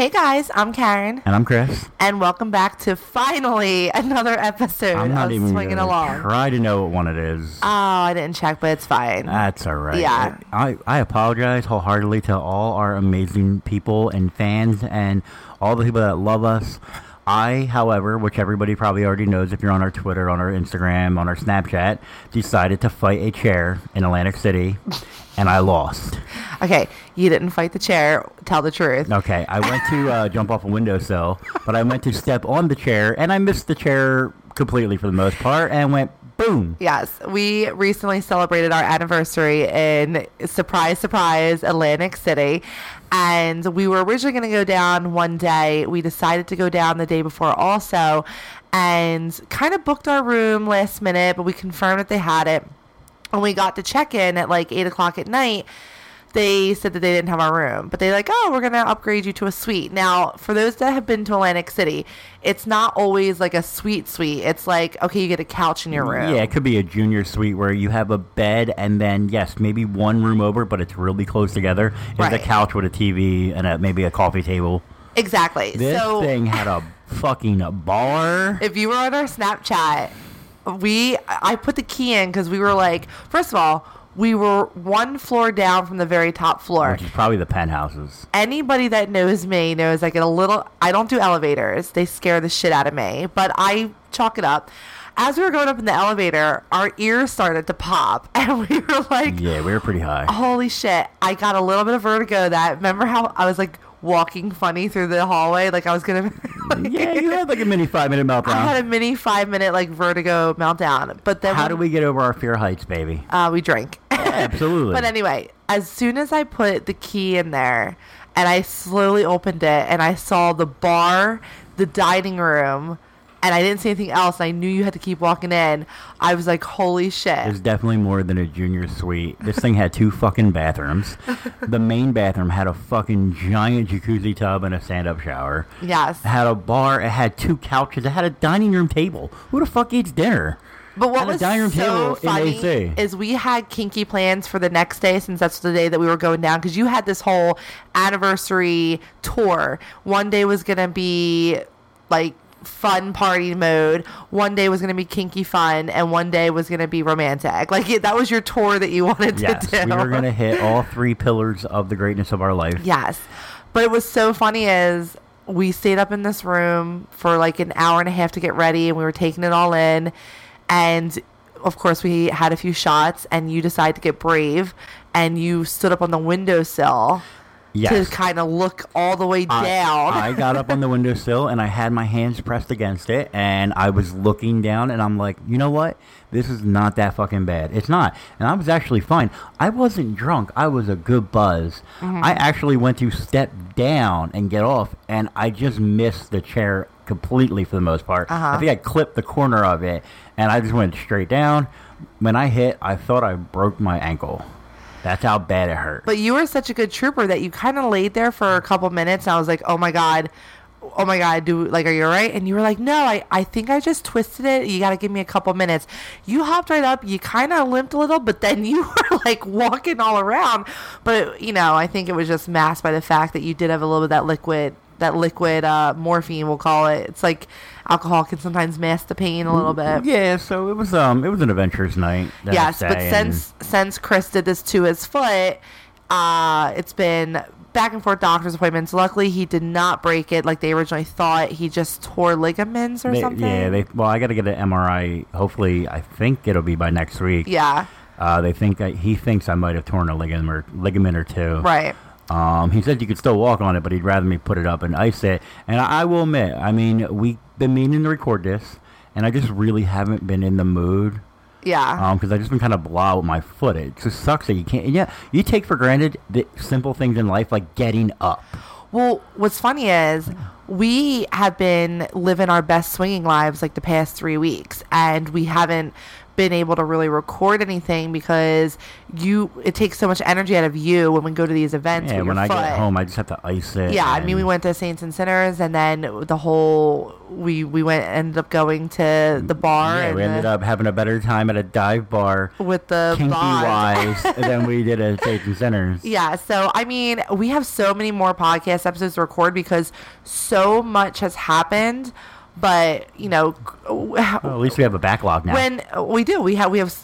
Hey guys, I'm Karen, And I'm Chris. and welcome back to finally another episode I'm not of even Swinging gonna Along. try to know what one it is. Oh, I didn't check, but it's fine. That's all right. Yeah. I, I apologize wholeheartedly to all our amazing people and fans and all the people that love us. I, however, which everybody probably already knows if you're on our Twitter, on our Instagram, on our Snapchat, decided to fight a chair in Atlantic City, and I lost. okay, you didn't fight the chair. Tell the truth. Okay, I went to uh, jump off a windowsill, but I went to step on the chair, and I missed the chair completely for the most part, and went boom. Yes, we recently celebrated our anniversary in surprise, surprise, Atlantic City. And we were originally going to go down one day. We decided to go down the day before also and kind of booked our room last minute, but we confirmed that they had it. And we got to check in at like 8 o'clock at night they said that they didn't have our room, but they like, oh, we're gonna upgrade you to a suite. Now, for those that have been to Atlantic City, it's not always like a suite suite. It's like, okay, you get a couch in your mm, room. Yeah, it could be a junior suite where you have a bed and then yes, maybe one room over, but it's really close together. There's Right. a couch with a TV and a, maybe a coffee table. exactly. This so thing had a fucking bar. if you were on our Snapchat, we I put the key in because we were like, first of all, we were one floor down from the very top floor. Which is probably the penthouses. anybody that knows me knows I get a little. I don't do elevators; they scare the shit out of me. But I chalk it up. As we were going up in the elevator, our ears started to pop, and we were like, Yeah, we were pretty high. "Holy shit!" I got a little bit of vertigo. That remember how I was like walking funny through the hallway, like I was gonna. yeah, you had like a mini five minute meltdown. I had a mini five minute like vertigo meltdown, but then How do we get over our fear heights, baby? uh, we drank. Absolutely. But anyway, as soon as I put the key in there and I slowly opened it and I saw the bar, the dining room, and I didn't see anything else, I knew you had to keep walking in, I was like, holy shit. It's definitely more than a junior suite. This thing had two fucking bathrooms. the main bathroom had a fucking giant jacuzzi tub and a stand up shower. Yes. It had a bar. It had two couches. It had a dining room table. Who the fuck eats dinner? But what was dining room so table funny is we had kinky plans for the next day since that's the day that we were going down because you had this whole anniversary tour. One day was gonna be like fun party mode. One day was gonna be kinky fun, and one day was gonna be romantic. Like it, that was your tour that you wanted to Yes, do. we were gonna hit all three pillars of the greatness of our life. Yes. But it was so funny is we stayed up in this room for like an hour and a half to get ready and we were taking it all in and of course we had a few shots and you decided to get brave and you stood up on the windowsill Yes. to kind of look all the way I- down. I, got up on the windowsill and I had my hands pressed against it and I was looking down and I'm like, you know what? This is not that fucking bad. It's not. And I was actually fine. I wasn't drunk. I was a good buzz. Mm-hmm. I actually went to step down and get off and I just missed the chair completely for the most part. Uh-huh. I think I clipped the corner of it and I just went straight down. When I hit, I thought I broke my ankle. That's how bad it hurt. But you were such a good trooper that you kind of laid there for a couple minutes. And I was like, oh my God. Oh my God, do like, are you all right? And you were like, no, I, I think I just twisted it. You got to give me a couple minutes. You hopped right up. You kind of limped a little, but then you were like walking all around. But, you know, I think it was just masked by the fact that you did have a little bit of that liquid, that liquid uh, morphine, we'll call it. It's like alcohol can sometimes mask the pain a little bit. yeah, so it was um it was an adventurous night. Yes, but since since Chris did this to his foot, uh, it's been back and forth doctor's appointments. Luckily, he did not break it like they originally thought. He just tore ligaments or They- something. Yeah, they well, I got to get an MRI. Hopefully, I think it'll be by next week. yeah, Uh, they think I, he thinks I might have torn a ligament or, ligament or two. right. Um, he said you could still walk on it, but he'd rather me put it up and ice it. And I, I will admit, I mean, we've been meaning to record this, and I just really haven't been in the mood. Yeah, Um, because I just been kind of blah with my foot. It just sucks that you can't. Yeah, you take for granted the simple things in life like getting up. Well, what's funny is we have been living our best swinging lives like the past three weeks, and we haven't been able to really record anything because you it takes so much energy out of you when we go to these events. Yeah, when I foot. get home, I just have to ice it. Yeah, I mean, we went to Saints and Sinners, and then the whole we we went ended up going to the mm, bar. Yeah, we ended the- up having a better time at a dive bar, with the kinky bond. wise, than we did at Saints and Sinners. Yeah, so I mean, we have so many more podcast episodes to record because so much has happened. But you know, Well, at least we have a backlog now. when we do, we have we have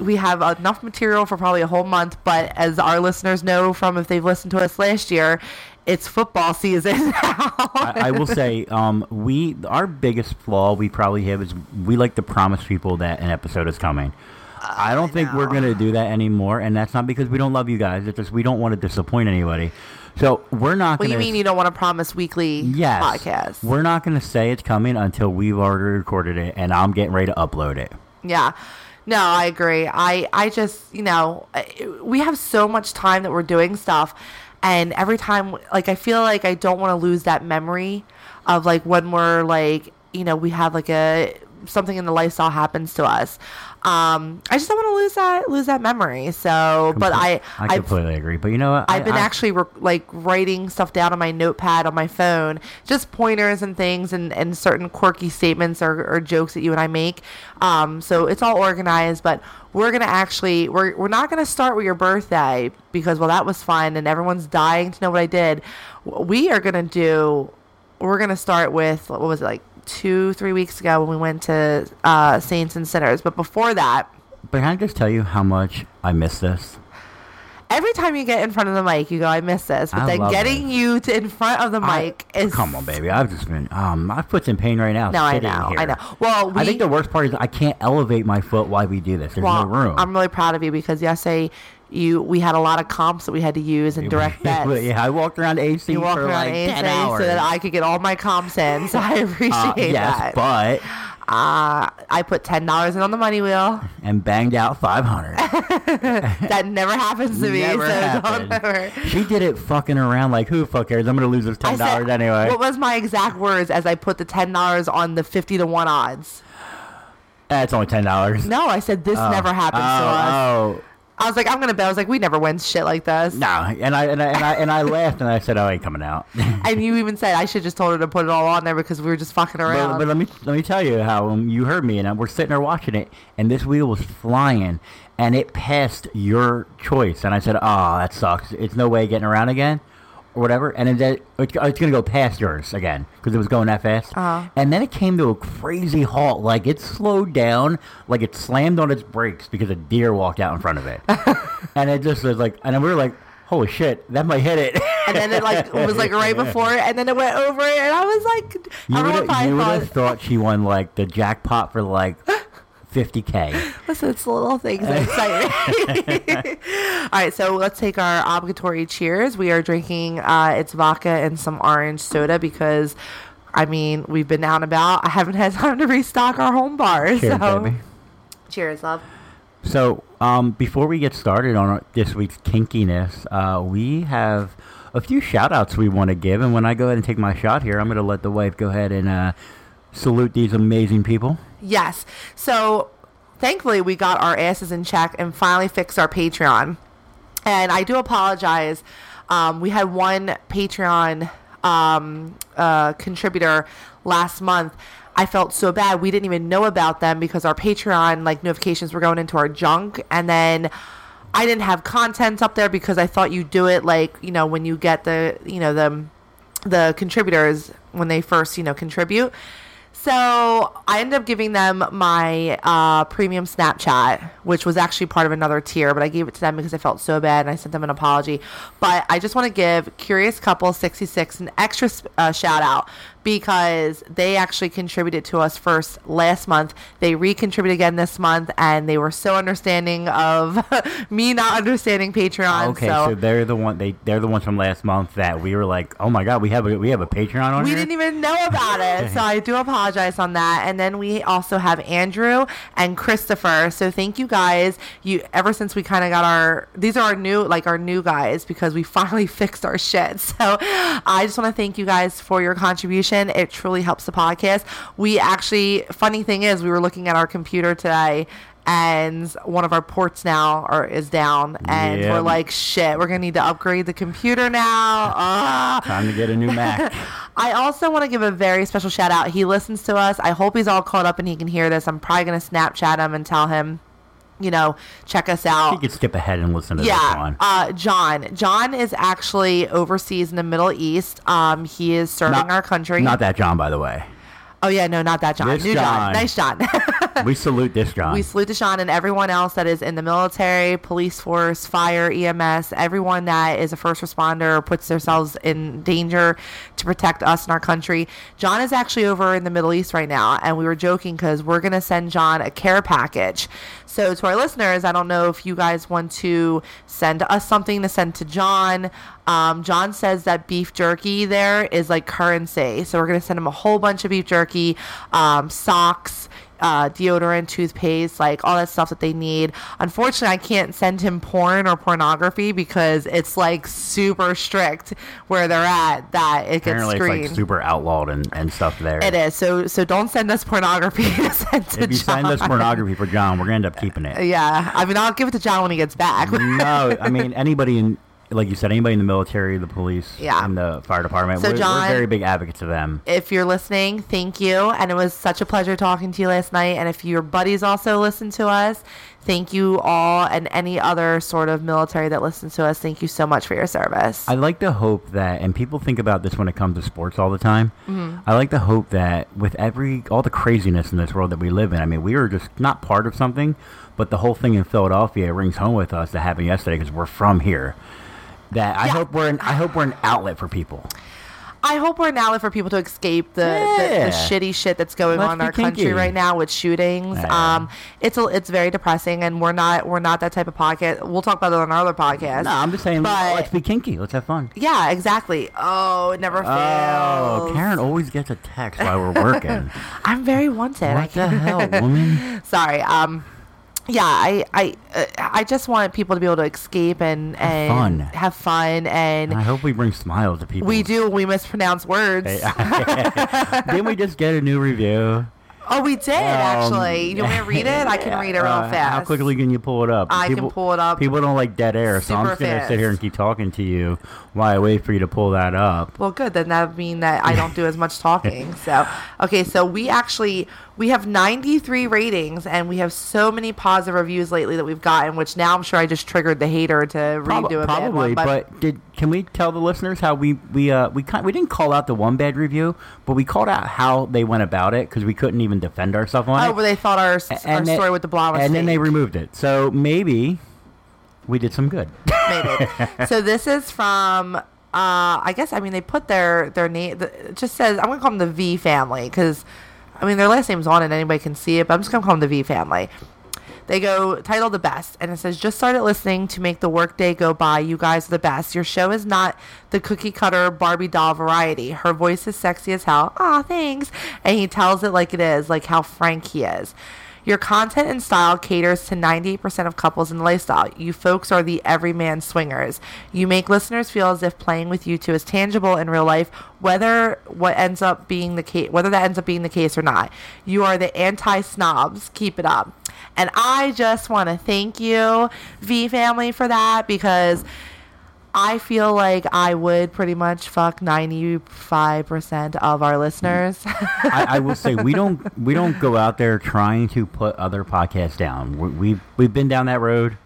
we have enough material for probably a whole month. But as our listeners know from if they've listened to us last year, it's football season now. I, I will say, um, we our biggest flaw we probably have is we like to promise people that an episode is coming. I don't think we're gonna do that anymore, and that's not because we don't love you guys. It's just we don't want to disappoint anybody. So we're not what do gonna. you mean you don't want to promise weekly Yes, podcasts? we're not gonna say it's coming until we've already recorded it, and I'm getting ready to upload it. Yeah. No, I agree. I I just, you know, we have so much time that we're doing stuff and every time like I feel like I don't want to lose that memory of like when we're like, you know, we have like a something in the lifestyle happens to us. Um I just don't want to lose that lose that memory. So, but I I I've- completely agree. But you know what? I've been I, I, actually re- like writing stuff down on my notepad on my phone, just pointers and things and, and certain quirky statements or, or jokes that you and I make. Um, so it's all organized, but we're gonna actually we're we're not gonna start with your birthday because well that was fun and everyone's dying to know what I did. We are gonna do. We're gonna start with what was it like two three weeks ago when we went to uh, Saints and Sinners, but before that. But can I just tell you how much I miss this? Every time you get in front of the mic, you go, "I miss this," but I then getting you to in front of the I- mic is Come on, baby. I've just been um, my foot's in pain right now. No, I know, here. I know. Well, we, I think the worst part is I can't elevate my foot while we do this. There's well, no room. I'm really proud of you because yesterday you we had a lot of comps that we had to use and direct bets. yeah, I walked around AC You walked for around like ASA ten hours. so that I could get all my comps in. So I appreciate uh, yes, that. but uh, I put ten dollars in on the money wheel. and banged out five hundred. That never happens to me. Never so ever. she did it fucking around like who fuck cares? I'm gonna lose this ten dollars anyway. What was my exact words as I put the ten dollars on the fifty to one odds? That's only ten dollars. No, I said this never happens to us. Oh, I was like, I'm gonna bet. I was like, we never win shit like this. no, and I and I and I, and I laughed and I said, "Oh, I ain't coming out." And you even said I should just told her to put it all on there because we were just fucking around. But, but let me let me tell you how um, you heard me and we're sitting there watching it and this wheel was flying and it passed your choice and I said, "Oh, that sucks. It's no way getting around again." Or whatever, and then that- it's, it's gonna go past yours again because it was going that fast. Uh-huh. And then it came to a crazy halt, like it slowed down, like it slammed on its brakes because a deer walked out in front of it, and it just was like, and then we were like, "Holy shit, that might hit it." and then it like was like right before it, and then it went over it, and I was like, You would have thought, thought she won like the jackpot for like 50k. listen, it's the little things that excite me. all right, so let's take our obligatory cheers. We are drinking uh, it's vodka and some orange soda because. I mean, we've been out and about. I haven't had time to restock our home bar. Cheers, so, baby. cheers, love. So, um, before we get started on this week's kinkiness, uh, we have a few shout outs we want to give. And when I go ahead and take my shot here, I'm going to let the wife go ahead and uh, salute these amazing people. Yes. So thankfully, we got our asses in check and finally fixed our Patreon. And I do apologize. Um, we had one Patreon um, uh, contributor last month. I felt so bad. We didn't even know about them because our Patreon like notifications were going into our junk, and then I didn't have content up there because I thought you do it like you know when you get the you know the the contributors when they first you know contribute. So I ended up giving them my uh, premium Snapchat, which was actually part of another tier, but I gave it to them because I felt so bad and I sent them an apology. But I just want to give Curious Couple 66 an extra uh, shout out because they actually contributed to us first last month. They recontributed again this month, and they were so understanding of me not understanding Patreon. Okay, so, so they're the one they they're the ones from last month that we were like, oh my god, we have a we have a Patreon on we here. didn't even know about it. So I do apologize on that. And then we also have Andrew and Christopher. So thank you guys. You ever since we kind of got our these are our new like our new guys because we finally fixed our shit. So I just want to thank you guys for your contribution. It truly helps the podcast. We actually funny thing is we were looking at our computer today and one of our ports now are is down, and Yeah. we're like, shit, we're gonna need to upgrade the computer now. Ah. Time to get a new Mac. I also want to give a very special shout out. He listens to us. I hope he's all caught up and he can hear this. I'm probably gonna Snapchat him and tell him, you know, check us out. you could skip ahead and listen to this Yeah, one. uh, John. John is actually overseas in the Middle East. Um, he is serving Not- our country. Not that John, by the way. Oh yeah, no, not that John. This New John. John. Nice John. We salute this John. we salute to Sean and everyone else that is in the military, police force, fire, EMS, everyone that is a first responder or puts themselves in danger to protect us and our country. John is actually over in the Middle East right now, and we were joking because we're going to send John a care package. So, to our listeners, I don't know if you guys want to send us something to send to John. Um, John says that beef jerky there is like currency. So, we're going to send him a whole bunch of beef jerky, um, socks uh, deodorant, toothpaste, like all that stuff that they need. Unfortunately, I can't send him porn or pornography because it's like super strict where they're at that it gets Apparently, it's screened. like super outlawed and, and stuff there. it is so so. Don't send us pornography to send to If you John. send us pornography for John, we're gonna end up keeping it. yeah, I mean, I'll give it to John when he gets back. no, I mean anybody in, like you said, anybody in the military, the police, Yeah. and the fire department. So, we're, John- we're very big advocates of them. if you're listening, thank you. And it was such a pleasure talking to you last night. And if your buddies also listen to us, thank you all. And any other sort of military that listens to us, thank you so much for your service. I like to hope that, and people think about this when it comes to sports all the time. Mm-hmm. I like to hope that with every all the craziness in this world that we live in, I mean, we are just not part of something, but the whole thing in Philadelphia rings home with us that happened yesterday because we're from here. That I Yeah. hope we're an, I hope we're an outlet for people. I hope we're an outlet for people to escape the, the, Yeah. the shitty shit that's going Let's on in our country right now with shootings. Yeah. Um, it's a, it's very depressing, and we're not we're not that type of podcast. We'll talk about it on our other podcast. No, I'm just saying, But- let's be kinky. Let's have fun. Yeah, exactly. Oh, it never Oh, fails. Karen always gets a text while we're working. I'm very wanted. I what the hell, woman? sorry um yeah i i uh, i just want people to be able to escape and and fun. have fun and I hope we bring smiles to people. we do we mispronounce words Didn't we just get a new review? oh we did actually you want me to read it i can read it real Uh, fast How quickly can you pull it up? I can pull it up People don't like dead air, so I'm just gonna fast. sit here and keep talking to you while I wait for you to pull that up. well good then that would mean that i don't do as much talking so okay so we actually we have 93 ratings and we have so many positive reviews lately that we've gotten which now i'm sure i just triggered the hater to Prob- redo a probably, one but did can we tell the listeners how we we uh we kind we didn't call out the one bad review, but we called out how they went about it because we couldn't even defend ourselves on it. oh it. where they thought our, our And story with the blonde was and then they removed it. So maybe we did some good. Maybe. so this is from. Uh, I guess I mean they put their their name. The, it just says I'm gonna call them the V family because, I mean their last name's on it. Anybody can see it, but I'm just gonna call them the V family. They go title the best, and it says just started listening to make the workday go by. You guys are the best. Your show is not the cookie cutter Barbie doll variety. Her voice is sexy as hell. Ah, thanks. And he tells it like it is, like how frank he is. Your content and style caters to 98% of couples in the lifestyle. You folks are the everyman swingers. You make listeners feel as if playing with you two is tangible in real life, whether what ends up being the case, whether that ends up being the case or not. You are the anti-snobs. Keep it up. And I just want to thank you, V family, for that because I feel like I would pretty much fuck 95% of our listeners. I, I will say we don't we don't go out there trying to put other podcasts down. We, we've we've been down that road.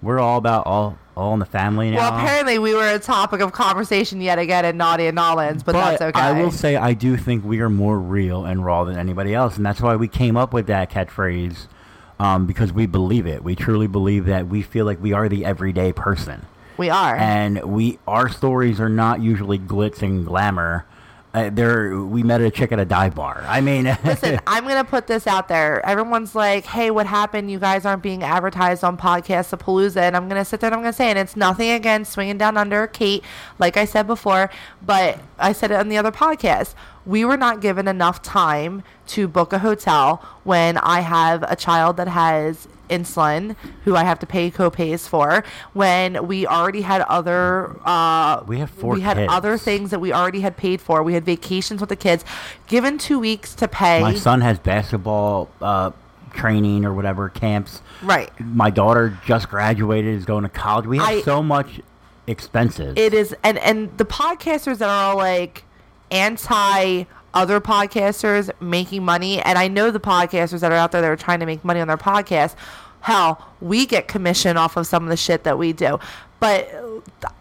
We're all about all all in the family now. Well, apparently we were a topic of conversation yet again at Naughty and N'awlins, but, that's okay. I will say I do think we are more real and raw than anybody else, and that's why we came up with that catchphrase um, because we believe it. We truly believe that we feel like we are the everyday person, we are. and we our stories are not usually glitz and glamour. Uh, there, we met a chick at a dive bar. I mean, Listen, I'm gonna put this out there. Everyone's like, "Hey, what happened? You guys aren't being advertised on Podcast of Palooza," and I'm gonna sit there and I'm gonna say, and it's nothing against swinging down under Kate, like I said before, but I said it on the other podcast. We were not given enough time to book a hotel when I have a child that has insulin who I have to pay copays for. When we already had other, uh, We have four we had kids. other things that we already had paid for. We had vacations with the kids. Given two weeks to pay. My son has basketball uh, training or whatever camps. Right. My daughter just graduated, is going to college. We have I- so much expenses. It is, and and the podcasters that are all like anti other podcasters making money, and I know the podcasters that are out there that are trying to make money on their podcast. Hell, we get commission off of some of the shit that we do, but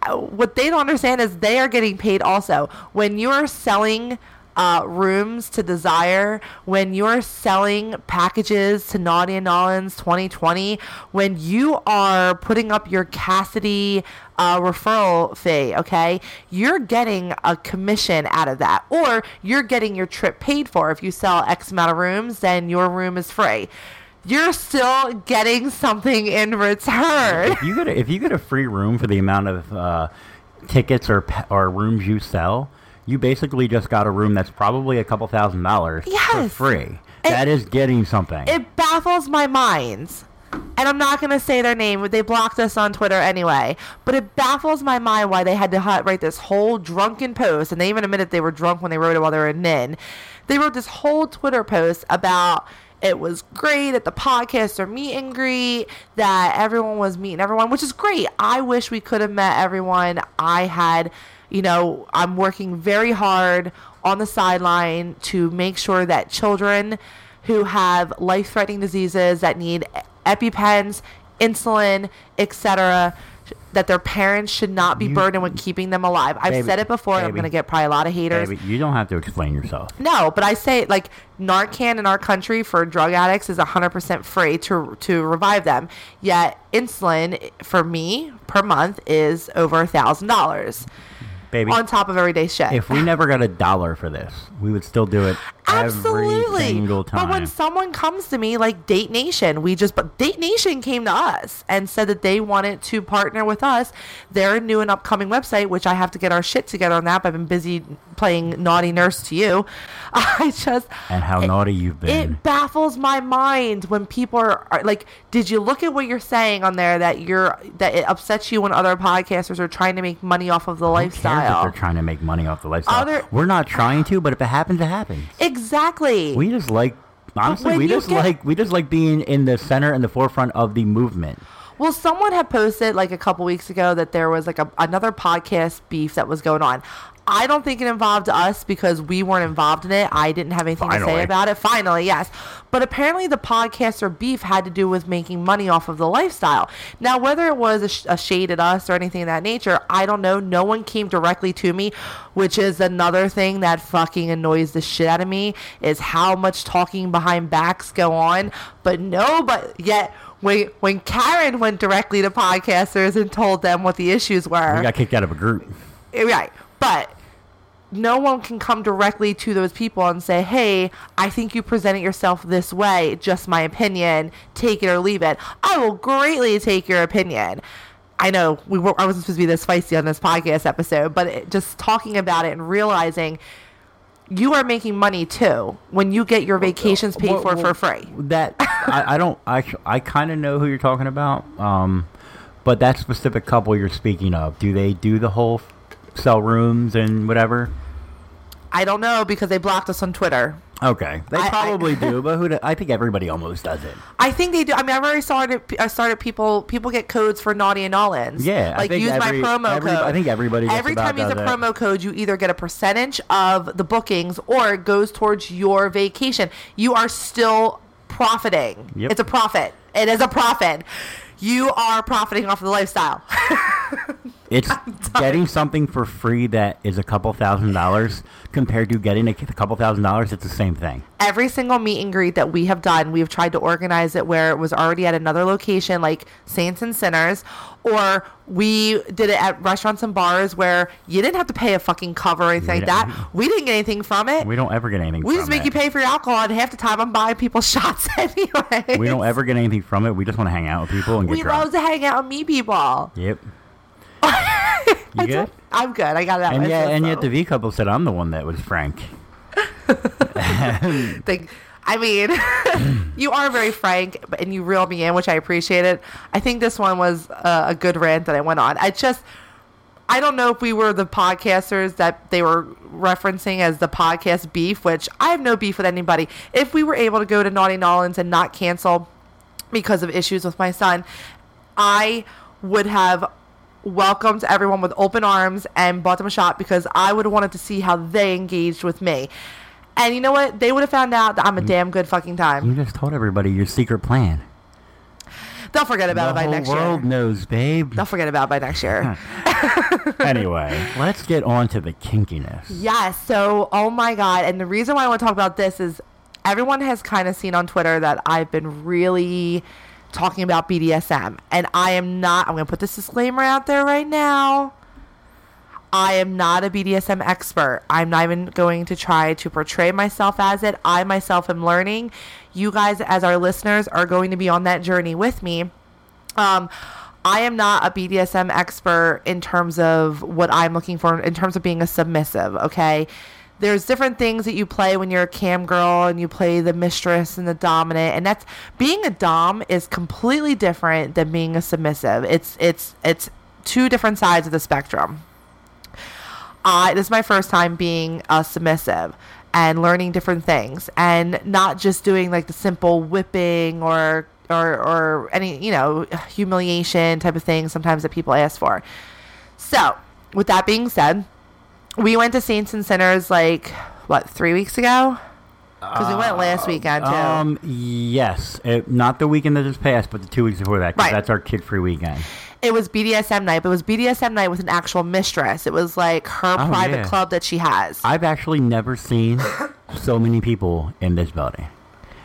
uh, what they don't understand is they are getting paid also when you're selling. Uh, rooms to Desire, when you're selling packages to Naughty and N'awlins 2020, when you are putting up your Cassidy uh, referral fee, okay, you're getting a commission out of that, or you're getting your trip paid for. If you sell X amount of rooms, then your room is free. You're still getting something in return. if you get a, if you get a free room for the amount of uh, tickets or or rooms you sell, you basically just got a room that's probably a couple thousand dollars for free. And- that is getting something. It baffles my mind. And I'm not going to say their name, but they blocked us on Twitter anyway. But it baffles my mind why they had to write this whole drunken post. And they even admitted they were drunk when they wrote it while they were in Nin. They wrote this whole Twitter post about it was great at the podcast or meet and greet, that everyone was meeting everyone, which is great. I wish we could have met everyone. I had, you know, I'm working very hard on the sideline to make sure that children who have life-threatening diseases that need epipens, insulin, etc., that their parents should not be You- burdened with keeping them alive. I've Baby- said it before, and I'm going to get probably a lot of haters. Baby, you don't have to explain yourself. No, but I say like Narcan in our country for drug addicts is 100% free to to revive them. Yet insulin for me per month is over a thousand dollars Baby, on top of everyday shit. if we never got a dollar for this, we would still do it Absolutely. every single time. But when someone comes to me like Date Nation, we just but Date Nation came to us and said that they wanted to partner with us. They're a new and upcoming website, which I have to get our shit together on that. But I've been busy playing naughty nurse to you. I just and how it- naughty you've been. It baffles my mind when people are, are like, did you look at what you're saying on there that you're that it upsets you when other podcasters are trying to make money off of the Who cares if lifestyle? they're trying to make money off the lifestyle. Other- We're not trying to, but if it happens, it happens. Exactly. We just like honestly, we just get- like we just like being in the center and the forefront of the movement. Well, someone had posted like a couple weeks ago that there was like a, another podcast beef that was going on. I don't think it involved us because we weren't involved in it. I didn't have anything to say about it. Finally, yes. But apparently, the podcaster beef had to do with making money off of the lifestyle. Now, whether it was a, sh- a shade at us or anything of that nature, I don't know. No one came directly to me, which is another thing that fucking annoys the shit out of me is how much talking behind backs go on. But no, but yet when when Karen went directly to podcasters and told them what the issues were, We got kicked out of a group. Right? But no one can come directly to those people and say, "Hey, I think you presented yourself this way. Just my opinion. Take it or leave it." I will greatly take your opinion. I know we were, I wasn't supposed to be this feisty on this podcast episode, but it, just talking about it and realizing you are making money too when you get your vacations paid Well, for well, for free. That I, I don't. I I kind of know who you're talking about. Um, but that specific couple you're speaking of, do they do the whole sell rooms and whatever? I don't know because they blocked us on Twitter. Okay, they I- I- probably do, but who? do- I think everybody almost does it. I think they do. I mean, I've already started. I started people. People get codes for naughty and N'awlins. Yeah, I like use every- my promo every- code. I think everybody Every time you use a promo code, you either get a percentage of the bookings or it goes towards your vacation. You are still profiting. Yep. It's a profit. It is a profit. You are profiting off of the lifestyle. It's getting something for free that is a couple thousand dollars compared to getting a, couple thousand dollars. It's the same thing. every single meet and greet that we have done, we've tried to organize it where it was already at another location, like Saints and Sinners, or we did it at restaurants and bars where you didn't have to pay a fucking cover or anything like that. We didn't get anything from it. We don't ever get anything. We just make it. you pay for your alcohol, and half the time I'm buying people shots anyway. We don't ever get anything from it. We just want to hang out with people and get We drunk. love to hang out and meet people. Yep. You good? I'm good. I got it out. And yeah, and yet the V couple said I'm the one that was frank. Think- I mean, you are very frank, and you reel me in, which I appreciate it. I think this one was uh, a good rant that I went on. I just, I don't know if we were the podcasters that they were referencing as the podcast beef, which I have no beef with anybody. If we were able to go to Naughty N'awlins and not cancel because of issues with my son, I would have welcomed everyone with open arms and bought them a shot because I would have wanted to see how they engaged with me. And you know what? They would have found out that I'm a damn good fucking time. You just told everybody your secret plan. They'll forget about the it by next world knows, babe. They'll forget about it by next year. anyway, let's get on to the kinkiness. Yes. So, oh my God. And the reason why I want to talk about this is everyone has kind of seen on Twitter that I've been really talking about BDSM. And I am not, I'm going to put this disclaimer out there right now. I am not a BDSM expert. I'm not even going to try to portray myself as it. I myself am learning. You guys, as our listeners, are going to be on that journey with me. Um, I am not a BDSM expert in terms of what I'm looking for in terms of being a submissive, okay? There's different things that you play when you're a cam girl and you play the mistress and the dominant and that's being a dom is completely different than being a submissive. It's it's it's two different sides of the spectrum. I this is my first time being a submissive and learning different things and not just doing like the simple whipping or or or any you know humiliation type of thing sometimes that people ask for. So, with that being said, we went to Saints and Sinners like what three weeks ago because we went last weekend too. Um, yes, it, not the weekend that just passed, but the two weeks before that. 'cause Right. That's our kid-free weekend. it was BDSM night, but it was BDSM night with an actual mistress. It was like her Oh, private yeah. club that she has. I've actually never seen so many people in this building.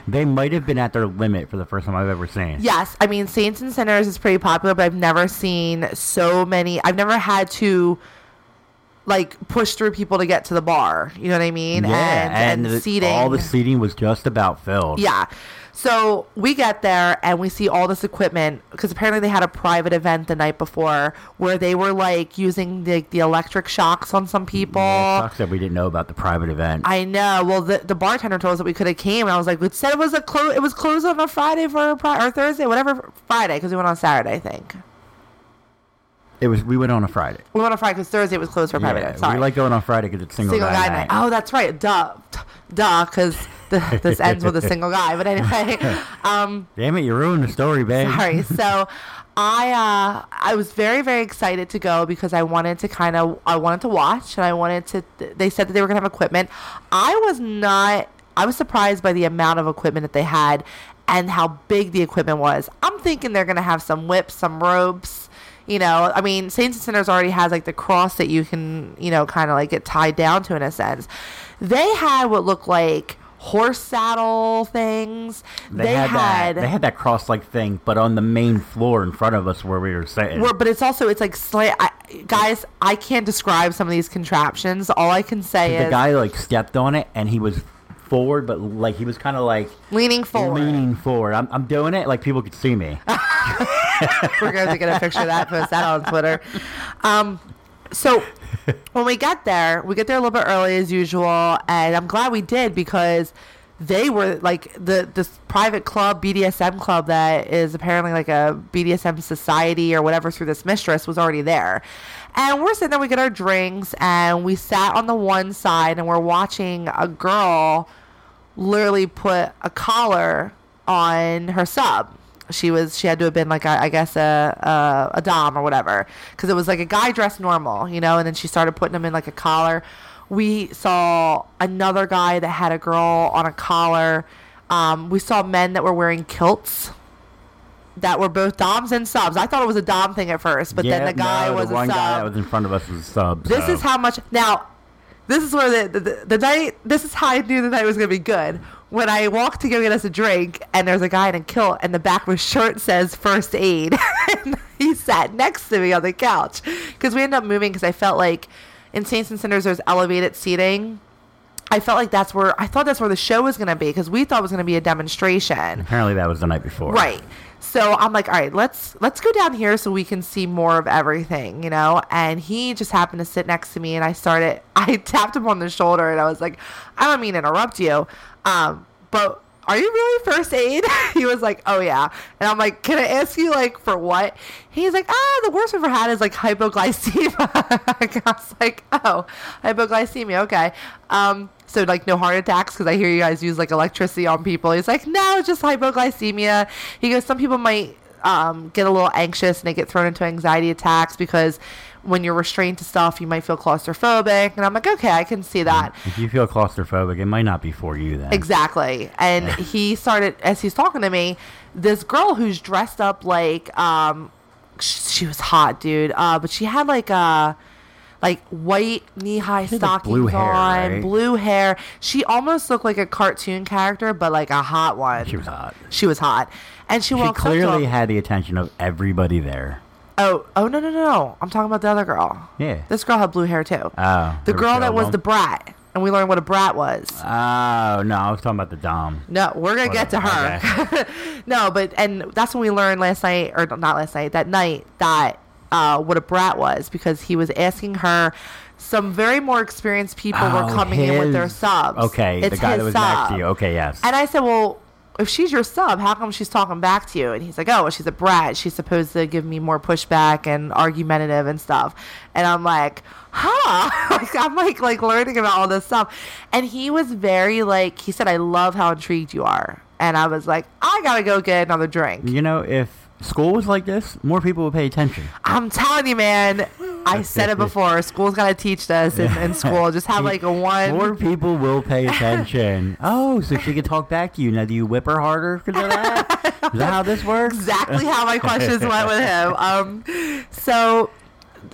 They might have been at their limit for the first time I've ever seen. Yes, I mean Saints and Sinners is pretty popular, but I've never seen so many. I've never had to like push through people to get to the bar. You know what I mean? Yeah, and, and, the- seating. all the seating was just about filled. yeah. So we get there and we see all this equipment because apparently they had a private event the night before where they were like using the the electric shocks on some people. Yeah, sucks that we didn't know about the private event. I know. Well, the, the bartender told us that we could have came, and I was like, "It said it was a clo- It was closed on a Friday for a pri- or Thursday, whatever Friday, because we went on Saturday, I think. It was we went on a Friday. We went on a Friday because Thursday was closed for private. Yeah. Sorry, we like going on Friday because it's single, single guy, night. Oh, that's right. Duh, duh, because this ends with a single guy. But anyway, um, Damn it, you ruined the story, babe. sorry. So. I uh I was very very excited to go because I wanted to kind of I wanted to watch and I wanted to they said that they were going to have equipment. I was not I was surprised by the amount of equipment that they had and how big the equipment was. I'm thinking they're going to have some whips, some ropes, you know. I mean, Saints and Sinners already has like the cross that you can, you know, kind of like get tied down to in a sense. They had what looked like horse saddle things. They, had, that. They had that cross-like thing, but on the main floor in front of us where we were sitting. Well, but it's also it's like slant. Guys, I can't describe some of these contraptions. All I can say is the guy like stepped on it and he was forward, but like he was kind of like leaning forward. leaning forward. I'm, I'm doing it like people could see me. We're going to get a picture of that, post that on Twitter. Um, so when we get there, we get there a little bit early as usual, and I'm glad we did because they were like the this private club BDSM club that is apparently like a BDSM society or whatever through this mistress was already there. And we're sitting there, we get our drinks, and we sat on the one side and we're watching a girl literally put a collar on her sub. She was she had to have been like a, I guess a a, a dom or whatever because it was like a guy dressed normal, you know, and then she started putting him in like a collar. We saw another guy that had a girl on a collar. Um, we saw men that were wearing kilts that were both doms and subs. I thought it was a dom thing at first, but yeah, then the guy no, was the a one sub. guy that was in front of us was a sub. This so. is how much now. This is where the, the the night. This is how I knew the night was gonna be good. When I walked to go get us a drink, and there's a guy in a kilt, and the back of his shirt says first aid, and he sat next to me on the couch because we ended up moving because I felt like in Saints and Sinners there's elevated seating. I felt like that's where I thought that's where the show was gonna be because we thought it was gonna be a demonstration. Apparently, that was the night before. Right. So I'm like, all right, let's let's go down here so we can see more of everything, you know. And he just happened to sit next to me, and I started. I tapped him on the shoulder, and I was like, I don't mean to interrupt you, um, but are you really first aid? he was like, oh yeah. And I'm like, can I ask you like for what? He's like, ah, the worst I've ever had is like hypoglycemia. I was like, oh, hypoglycemia, okay. Um, so like no heart attacks because I hear you guys use like electricity on people. He's like, no, just hypoglycemia. He goes, some people might um, get a little anxious and they get thrown into anxiety attacks because when you're restrained to stuff, you might feel claustrophobic. And I'm like, okay, I can see that. If you feel claustrophobic, it might not be for you then. Exactly. And he started, as he's talking to me, this girl who's dressed up like, um, sh- she was hot, dude. Uh, but she had like a, like white knee high had, like, stockings blue hair, on, right? blue hair. She almost looked like a cartoon character, but like a hot one. She was hot. She was hot. And she, She walks up to clearly had the attention of everybody there. Oh, oh no, no, no, no! I'm talking about the other girl. Yeah. This girl had blue hair too. Oh, the girl that was the brat, and we learned what a brat was. Oh no, I was talking about the dom. No, we're gonna get to her. no, but and that's when we learned last night, or not last night, that night that uh, what a brat was because he was asking her. Some very more experienced people were Oh, coming in with their his- subs. Okay, It's the guy that his was next sub. to you. Okay, yes. And I said, well, if she's your sub, how come she's talking back to you? And he's like, oh, she's a brat. She's supposed to give me more pushback and argumentative and stuff. And I'm like, huh? like, I'm like, like learning about all this stuff. And he was very like, he said, I love how intrigued you are. And I was like, I gotta go get another drink. you know, if school was like this, more people would pay attention. I'm telling you, man. I said it before. School's got to teach this in, in school. Just have like a one. More people will pay attention. oh, so she can talk back to you. Now, do you whip her harder because of that? Is that how this works? exactly how my questions went with him. Um, so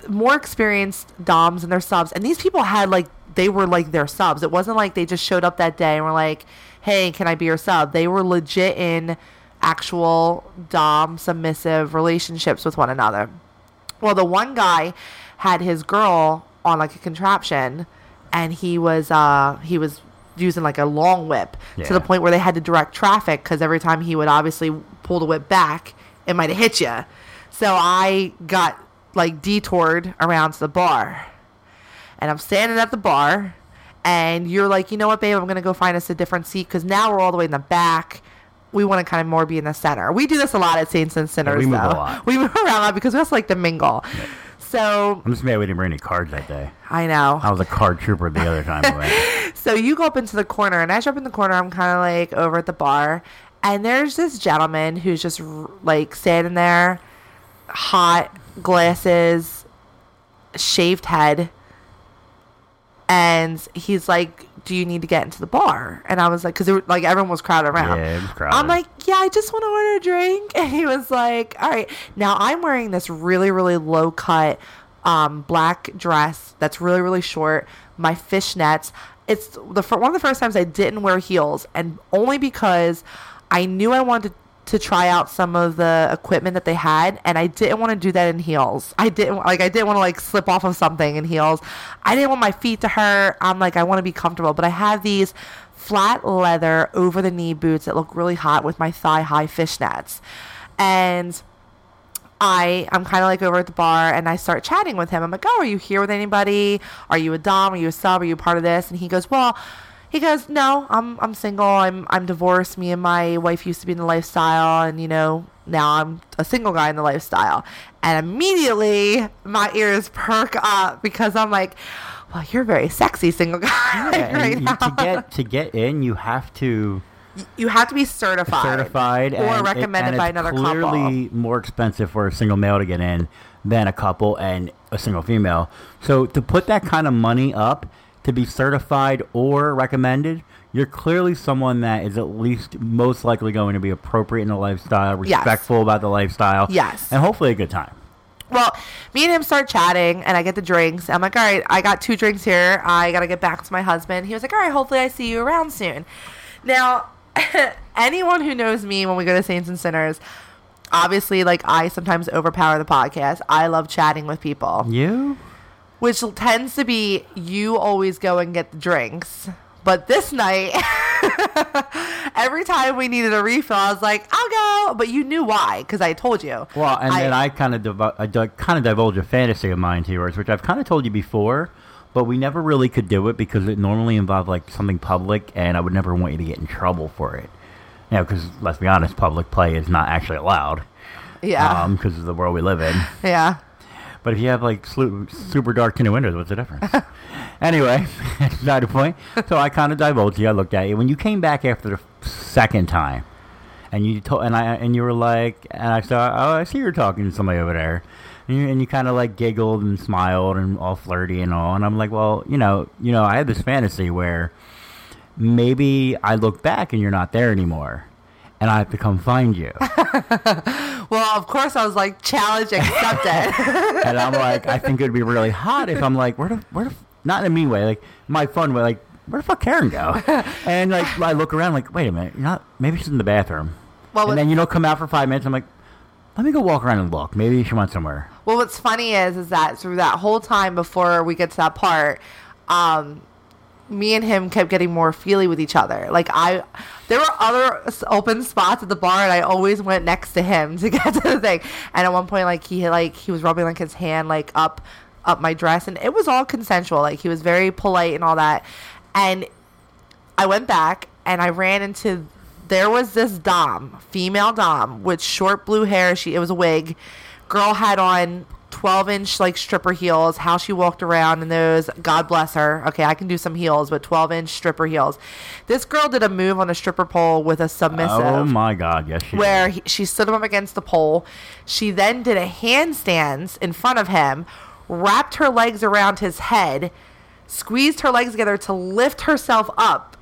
more experienced doms and their subs, and these people had like they were like their subs. It wasn't like they just showed up that day and were like, "Hey, can I be your sub?" They were legit in actual dom submissive relationships with one another. Well, the one guy had his girl on like a contraption, and he was uh he was using like a long whip to the point where they had to direct traffic because every time he would obviously pull the whip back, it might have hit you. So I got like detoured around to the bar, and I'm standing at the bar, and you're like, you know what, babe, I'm gonna go find us a different seat because now we're all the way in the back. We want to kind of more be in the center. We do this a lot at Saints and Sinners, we move a though. lot. We move around a lot because we also like to mingle. So I'm just mad we didn't bring any cards that day. I know. I was a card trooper the other time. So you go up into the corner, and as you're up in the corner, I'm kind of like over at the bar, and there's this gentleman who's just r- like standing there, hot glasses, shaved head, and he's like, "Do you need to get into the bar?" And I was like, "Cause it, like everyone was crowded around." Yeah, crowded. I'm like, "Yeah, I just want to order a drink," and he was like, "All right." Now I'm wearing this really, really low cut um, black dress that's really, really short. My fishnets. It's the one of the first times I didn't wear heels, and only because I knew I wanted to try out some of the equipment that they had, and I didn't want to do that in heels. I didn't like I didn't want to like slip off of something in heels. I didn't want my feet to hurt. I'm like I want to be comfortable, but I have these flat leather over the knee boots that look really hot with my thigh high fishnets, and I I'm kind of like over at the bar and I start chatting with him. I'm like, "Oh, are you here with anybody? Are you a dom? Are you a sub? Are you part of this?" And he goes, "Well." He goes, "No, I'm I'm single. I'm I'm divorced. Me and my wife used to be in the lifestyle, and you know now I'm a single guy in the lifestyle." And immediately my ears perk up because I'm like, "Well, you're a very sexy single guy Yeah, right and now." to get to get in, you have to you have to be certified, certified or it- recommended by another clearly couple. more expensive for a single male to get in than a couple and a single female. So to put that kind of money up to be certified or recommended, you're clearly someone that is at least most likely going to be appropriate in the lifestyle, Yes. respectful about the lifestyle, Yes. and hopefully a good time. Well, me and him start chatting, and I get the drinks. I'm like, all right, I got two drinks here. I got to get back to my husband. He was like, all right, hopefully I see you around soon. Now, anyone who knows me when we go to Saints and Sinners, obviously, like, I sometimes overpower the podcast. I love chatting with people, You? Which tends to be you always go and get the drinks. But this night, every time we needed a refill, I was like, I'll go. But you knew why, because I told you. Well, and then I kind of div- I kind of divulge a fantasy of mine to yours, which I've kind of told you before, but we never really could do it because it normally involved like something public, and I would never want you to get in trouble for it. You know, because let's be honest, public play is not actually allowed. Yeah. Um, because of the world we live in. yeah. But if you have like slu- super dark tinted windows, what's the difference? anyway, that's not the point. So I kind of divulged you. I looked at you when you came back after the second time, and you told and I and you were like, and I saw, oh, I see you're talking to somebody over there, and you, you kind of like giggled and smiled and all flirty and all, and I'm like, well, you know, you know, I had this fantasy where maybe I look back and you're not there anymore. And I have to come find you. Well, of course, I was like, challenge accepted. and I'm like, I think it'd be really hot if I'm like, where the, where the, not in a mean way, like my fun way, like, where the fuck Karen go? And like, I look around, like, wait a minute, you're not, maybe she's in the bathroom. Well, and then you know, come out for five minutes. I'm like, let me go walk around and look. Maybe she went somewhere. well, what's funny is, is that through that whole time before we get to that part, um, me and him kept getting more feely with each other. Like I, there were other open spots at the bar, and I always went next to him to get to the thing. And at one point, like he like he was rubbing like his hand like up up my dress, and it was all consensual. Like he was very polite and all that. And I went back and I ran into there was this dom, female dom with short blue hair. She it was a wig. Girl had on 12 inch like stripper heels. How she walked around in those, God bless her. Okay, I can do some heels, but 12 inch stripper heels. This girl did a move on a stripper pole with a submissive Oh my God, yes, she where did. he, she stood him up against the pole. She then did a handstands in front of him, wrapped her legs around his head, squeezed her legs together to lift herself up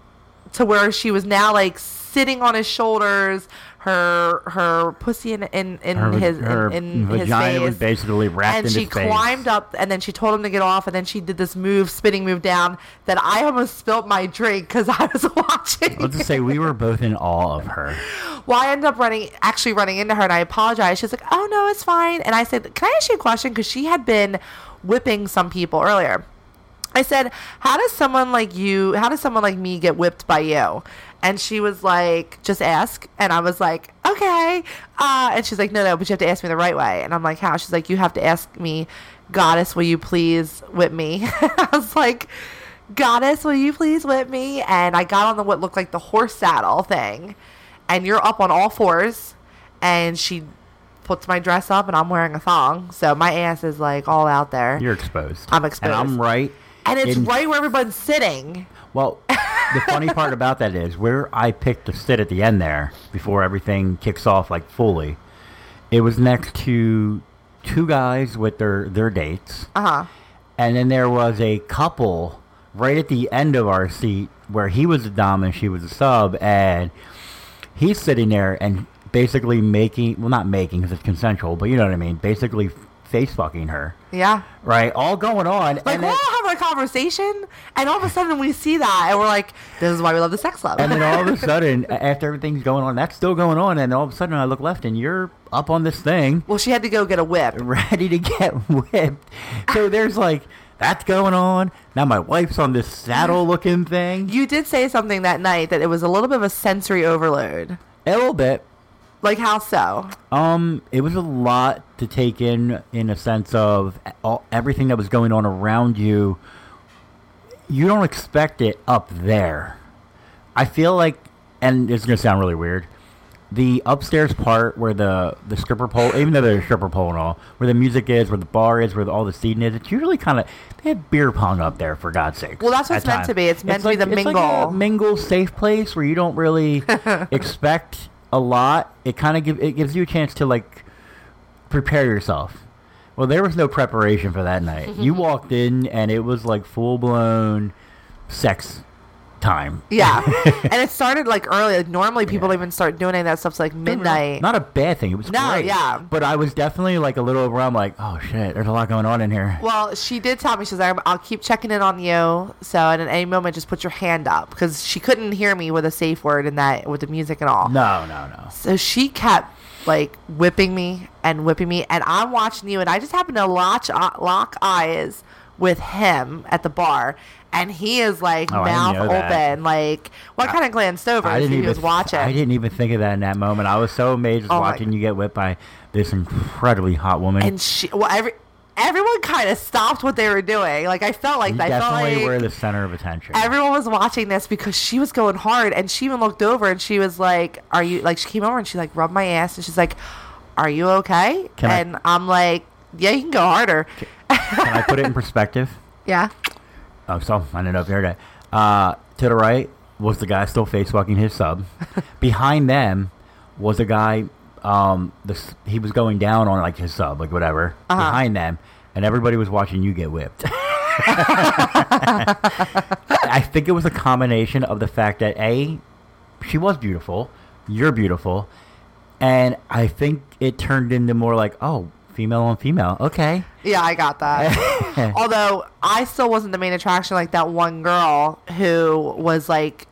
to where she was now like sitting on his shoulders. Her her pussy in in, in her, his her in, in his vagina face. was basically wrapped and in she his face. climbed up and then she told him to get off and then she did this move spinning move down that i almost spilt my drink because i was watching Let's just say we were both in awe of her. well, I ended up running, actually running into her, and I apologized. She's like, "Oh no, it's fine." And I said, "Can I ask you a question?" Because she had been whipping some people earlier. I said, "How does someone like you? How does someone like me get whipped by you?" And she was like, "Just ask." And I was like, "Okay." Uh, and she's like, "No, no, but you have to ask me the right way." And I'm like, "How?" She's like, "You have to ask me, Goddess, will you please whip me?" I was like. Goddess, will you please whip me? And I got on the what looked like the horse saddle thing, and you're up on all fours, and she puts my dress up, and I'm wearing a thong, so my ass is like all out there, You're exposed. I'm exposed. And. I'm right. And it's in- right where everyone's sitting. Well, the funny part about that is where I picked to sit at the end there before everything kicks off like fully. It was next to two guys with their their dates, Uh huh. and then there was a couple right at the end of our seat where he was a dom and she was a sub, and he's sitting there and basically making well not making because it's consensual, but you know what I mean, basically face fucking her, Yeah. right? All going on, Like and then, all having a conversation, and all of a sudden we see that, and we're like, "This is why we love the sex club." and then all of a sudden, after everything's going on, that's still going on, and all of a sudden I look left and you're up on this thing, well, she had to go get a whip. ready to get whipped. So there's like that's going on. Now my wife's on this saddle looking thing. You did say something that night that it was a little bit of a sensory overload. A little bit. Like how so? Um, it was a lot to take in, in a sense of all, everything that was going on around you. You don't expect it up there. I feel like, and it's gonna sound really weird. The upstairs part where the the stripper pole, even though there's a stripper pole and all, where the music is, where the bar is, where the, all the seating is, it's usually kind of they have beer pong up there for God's sake. Well, that's what it's meant to be. It's meant to be the It's like a mingle. mingle safe place where you don't really expect a lot. It kind of give it gives you a chance to like prepare yourself. Well, there was no preparation for that night. you walked in and it was like full blown sex time. Yeah, and it started like early. Like normally people Yeah. don't even start doing any of that stuff like midnight. Not a bad thing. It was No, great. yeah. But I was definitely like a little overwhelmed. Like, oh shit, there's a lot going on in here. Well, she did tell me she's like, "I'll keep checking in on you." So, and at any moment, just put your hand up because she couldn't hear me with a safe word in that with the music and all. No, no, no. So she kept like whipping me and whipping me, and I'm watching you, and I just happened to lock uh, lock eyes with him at the bar, and he is like Oh, mouth that. open, like well, I kind of glanced over I didn't he even was watching. I didn't even think of that in that moment. I was so amazed Oh watching you get whipped by this incredibly hot woman. and she well every everyone kind of stopped what they were doing. Like I felt like You I felt definitely like were the center of attention. everyone was watching this because she was going hard and she even looked over and she was like are you like she came over and she like rubbed my ass and she's like are you okay Can and i'm like yeah you can go harder Can I put it in perspective? yeah Oh, so I if you heard that. Uh, to the right was the guy still face walking his sub. Behind them was a guy. Um, this he was going down on like his sub, like whatever. Uh-huh. Behind them, and everybody was watching you get whipped. I think it was a combination of the fact that a, she was beautiful, you're beautiful, and I think it turned into more like, oh, female on female. Okay. yeah i got that although i still wasn't the main attraction like that one girl who was like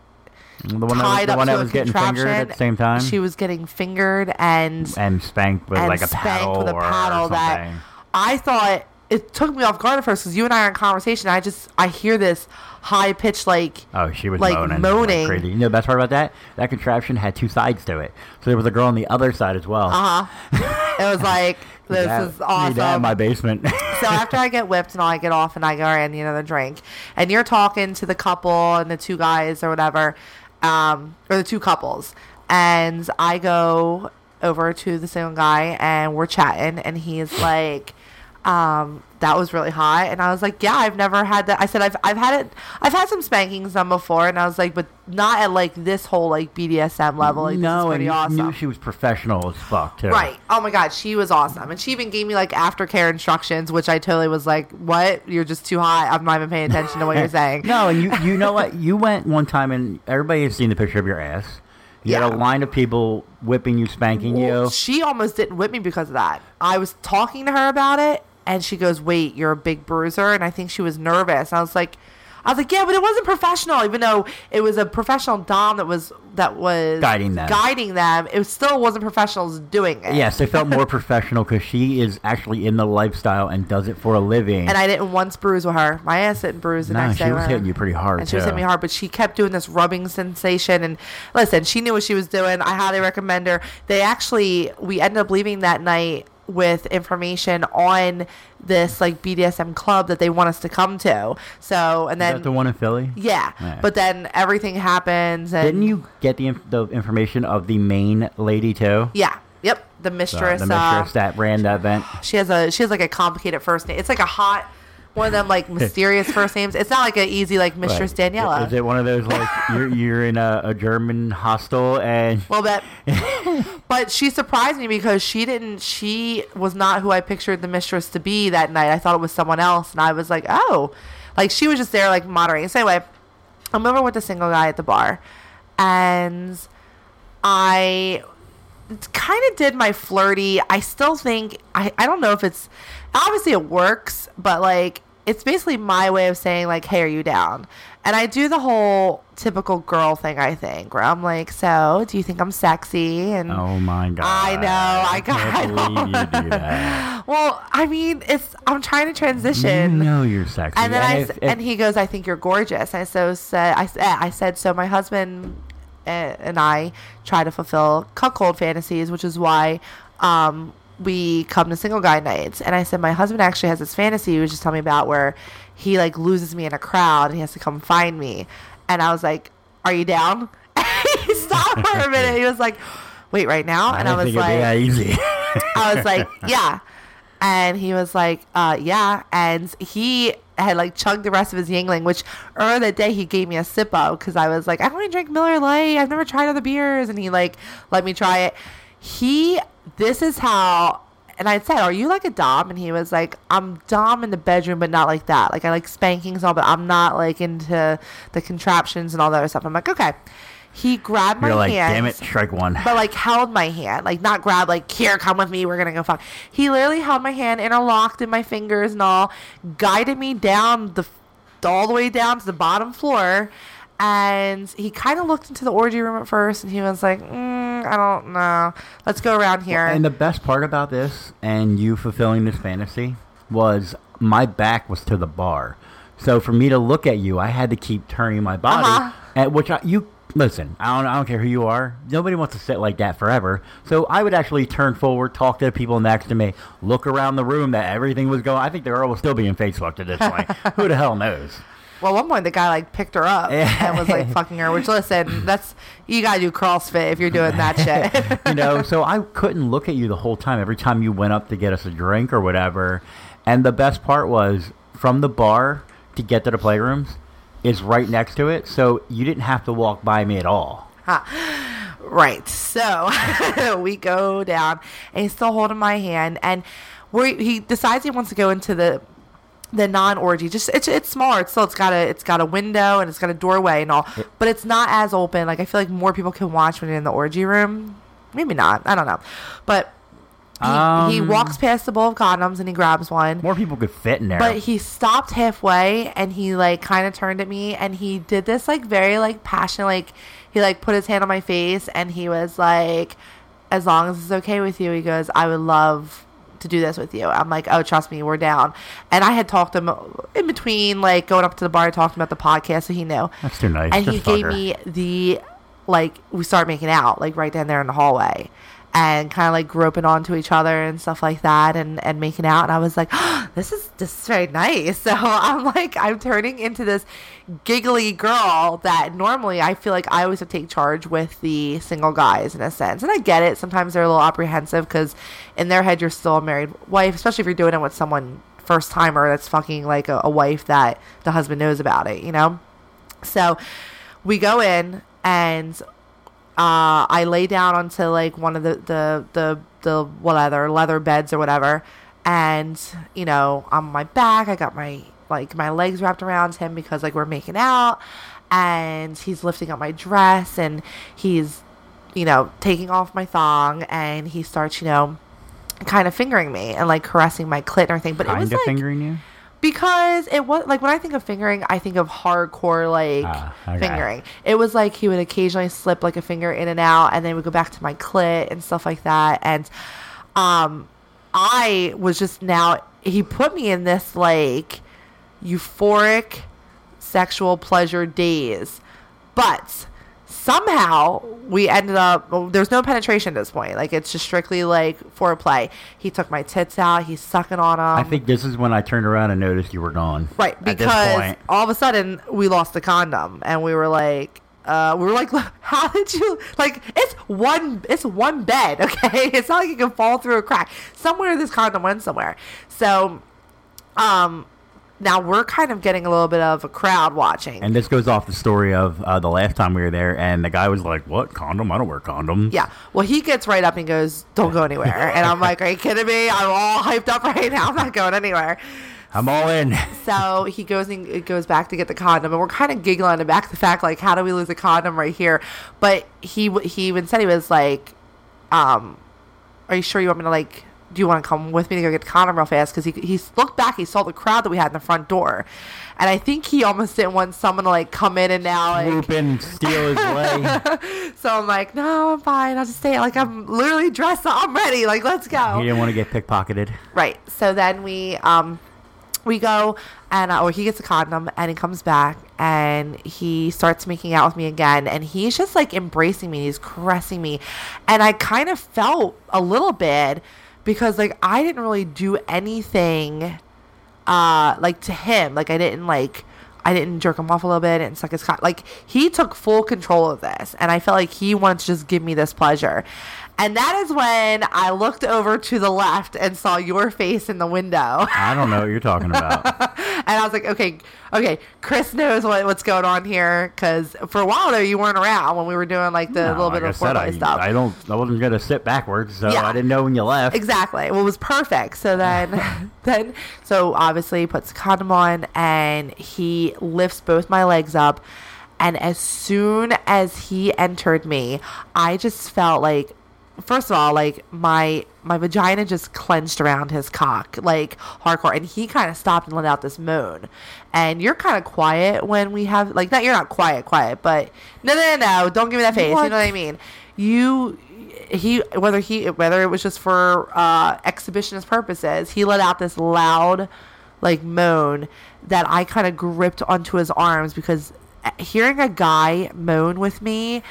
The one that was, the one that was getting fingered at the same time. she was getting fingered and and spanked with and like a paddle with a or paddle that. I thought it took me off guard at first because you and I are in conversation. I just I hear this high pitched like Oh, she was like, moaning, moaning. like crazy. You know the best part about that? That contraption had two sides to it. So there was a girl on the other side as well. uh huh. it was like this That- is need that in my basement. so after I get whipped and all, I get off and I go, I need another drink. And you're talking to the couple and the two guys or whatever, um, or the two couples. And I go over to the same guy and we're chatting and he's like, um, that was really hot. And I was like, yeah, I've never had that. I said, I've, I've had it, I've had some spankings done before. And I was like, but not at like this whole like BDSM level. Like, this is no, and pretty you awesome. knew she was professional as fuck too. Right. Oh my god, she was awesome, and she even gave me like aftercare instructions, which I totally was like, "What? You're just too hot. I'm not even paying attention to what you're saying." No, and you you know what? You went one time and everybody has seen the picture of your ass. You had Yeah. a line of people whipping you, spanking Well, you. She almost didn't whip me because of that. I was talking to her about it, and she goes, "Wait, you're a big bruiser," and I think she was nervous. I was like. I was like, yeah, but it wasn't professional. Even though it was a professional dom that was that was Guiding them. guiding them, it still wasn't professionals doing it. Yes, they felt more professional because she is actually in the lifestyle and does it for a living. And I didn't once bruise with her. My ass didn't bruise the no, next she day. was hitting you pretty hard and she was hitting me hard, but she kept doing this rubbing sensation. And listen, she knew what she was doing. I highly recommend her. They actually, we ended up leaving that night with information on this like BDSM club that they want us to come to. So, and Is then that the one in Philly? yeah, but then everything happens. And Didn't you get the, inf- the information of the main lady too? Yeah. Yep. The So, mistress. the uh, mistress that ran the event. She has a she has like a complicated first name. It's like a hot one of them like mysterious first names. It's not like an easy like Mistress Right. Daniela. Is it one of those like you're you're in a, a German hostel and Well, bet. but she surprised me because she didn't. She was not who I pictured the mistress to be that night. I thought it was someone else, and I was like, oh, like she was just there like moderating. So anyway, I'm over with the single guy at the bar, and I kind of did my flirty. I still think I I don't know if it's obviously it works, but like it's basically my way of saying like, "Hey, are you down?" And I do the whole typical girl thing. I think where I'm like, "So, do you think I'm sexy?" And oh my god! I know, I got- can't believe you do that. well, I mean, it's I'm trying to transition. You know you're sexy. And then I if- if- and he goes, I think you're gorgeous. I so said I said I said so. My husband uh, and I try to fulfill cuckold fantasies, which is why um, we come to single guy nights. And I said my husband actually has this fantasy he was just telling me about where he like loses me in a crowd and he has to come find me. And I was like, Are you down? he stopped for a minute. He was like, Wait, right now? And I, didn't was think it'd be like. I was like, yeah. And he was like, uh, yeah. And he had like chugged the rest of his Yuengling, which earlier that day he gave me a sip of because I was like, I don't even drink Miller Lite. I've never tried other beers. And he like let me try it. He, this is how, and I said, are you like a Dom? And he was like, I'm Dom in the bedroom, but not like that. Like I like spankings and all, but I'm not like into the contraptions and all that other stuff. I'm like, okay. He grabbed my You're like, hands damn it, strike one. but like held my hand, like not grab, like here, come with me, we're gonna go fuck. He literally held my hand, interlocked in my fingers and all, guided me down the, all the way down to the bottom floor, and he kind of looked into the orgy room at first, and he was like, mm, I don't know, let's go around here. And the best part about this and you fulfilling this fantasy was my back was to the bar. So for me to look at you, I had to keep turning my body, Uh-huh. at which I, you Listen, I don't, I don't care who you are. Nobody wants to sit like that forever. So I would actually turn forward, talk to the people next to me, look around the room that everything was going. I think the girl was still being face fucked at this point. who the hell knows? Well, at one point the guy like picked her up and was like fucking her. Which listen, that's you gotta do CrossFit if you're doing that shit. you know, so I couldn't look at you the whole time. Every time you went up to get us a drink or whatever. And the best part was from the bar to get to the playrooms is right next to it, so you didn't have to walk by me at all. Right. So we go down, and he's still holding my hand, and we he decides he wants to go into the the non orgy. Just it's it's smaller. It's still it's got a it's got a window and it's got a doorway and all, but it's not as open. Like I feel like more people can watch when you're in the orgy room. Maybe not. I don't know, but. He, he Um, walks past the bowl of condoms and he grabs one. More people could fit in there. But he stopped halfway and he like kind of turned at me and he did this like very like passionate like he like put his hand on my face and he was like as long as it's okay with you he goes I would love to do this with you. I'm like, "Oh, trust me, we're down." And I had talked to him in between like going up to the bar talking about the podcast so he knew. That's too nice. And he Just fuck gave her. me the like we started making out like right down there in the hallway and kind of like groping onto each other and stuff like that and and making out and I was like oh, this is this is very nice. So I'm like I'm turning into this giggly girl that normally I feel like I always have to take charge with the single guys in a sense. And I get it. Sometimes they're a little apprehensive because in their head you're still a married wife especially if you're doing it with someone first timer that's fucking like a, a wife that the husband knows about it you know? So we go in and uh, I lay down onto like one of the the the the whatever leather beds or whatever, and you know on my back I got my like my legs wrapped around him because like we're making out, and he's lifting up my dress and he's you know taking off my thong and he starts you know kind of fingering me and like caressing my clit and everything, but it kind was of like fingering you. Because it was like when I think of fingering, I think of hardcore like Ah, okay. fingering. It was like he would occasionally slip like a finger in and out, and then would go back to my clit and stuff like that. And um, I was just now he put me in this like euphoric sexual pleasure days, but somehow we ended up well, there's no penetration at this point like it's just strictly like foreplay he took my tits out he's sucking on them I think this is when I turned around and noticed you were gone. Right, because all of a sudden we lost the condom, and we were like, uh, we were like, how did you like? It's one, it's one bed, okay? It's not like you can fall through a crack. Somewhere this condom went somewhere. So, um, now we're kind of getting a little bit of a crowd watching. And this goes off the story of uh, the last time we were there, and the guy was like, "What condom? I don't wear condoms." yeah. Well, he gets right up and goes, "Don't go anywhere." And I'm like, "Are you kidding me? I'm all hyped up right now. I'm not going anywhere." I'm all in. So he goes and it goes back to get the condom, and we're kind of giggling about the fact like, how do we lose a condom right here? But he he even said he was like, um, "Are you sure you want me to like? Do you want to come with me to go get the condom real fast?" Because he he looked back, he saw the crowd that we had in the front door, and I think he almost didn't want someone to like come in and now like. Swoop in and steal his way. So I'm like, no, I'm fine. I'll just stay. Like I'm literally dressed. I'm ready. Like let's go. He didn't want to get pickpocketed. Right. So then we um we go and uh, or he gets a condom and he comes back and he starts making out with me again and he's just like embracing me he's caressing me and i kind of felt a little bit because like i didn't really do anything uh like to him. Like i didn't like i didn't jerk him off a little bit. And suck his cock. Like he took full control of this and i felt like he wanted to just give me this pleasure and that is when i looked over to the left and saw your face in the window I don't know what you're talking about. and I was like, okay, okay, Chris knows what, what's going on here because for a while there you weren't around when we were doing like the No, little like bit of said, foreplay I, stuff. I don't. I wasn't gonna sit backwards, so Yeah. I didn't know when you left. Exactly. Well, it was perfect. So then, then, so obviously he puts the condom on and he lifts both my legs up. And as soon as he entered me, I just felt like, first of all, like my my vagina just clenched around his cock, like hardcore. And he kind of stopped and let out this moan. And you're kind of quiet when we have like not you're not quiet, quiet, but no, no, no, no don't give me that face. What? You know what I mean? You he whether he whether it was just for uh exhibitionist purposes he let out this loud like moan that i kind of gripped onto his arms because hearing a guy moan with me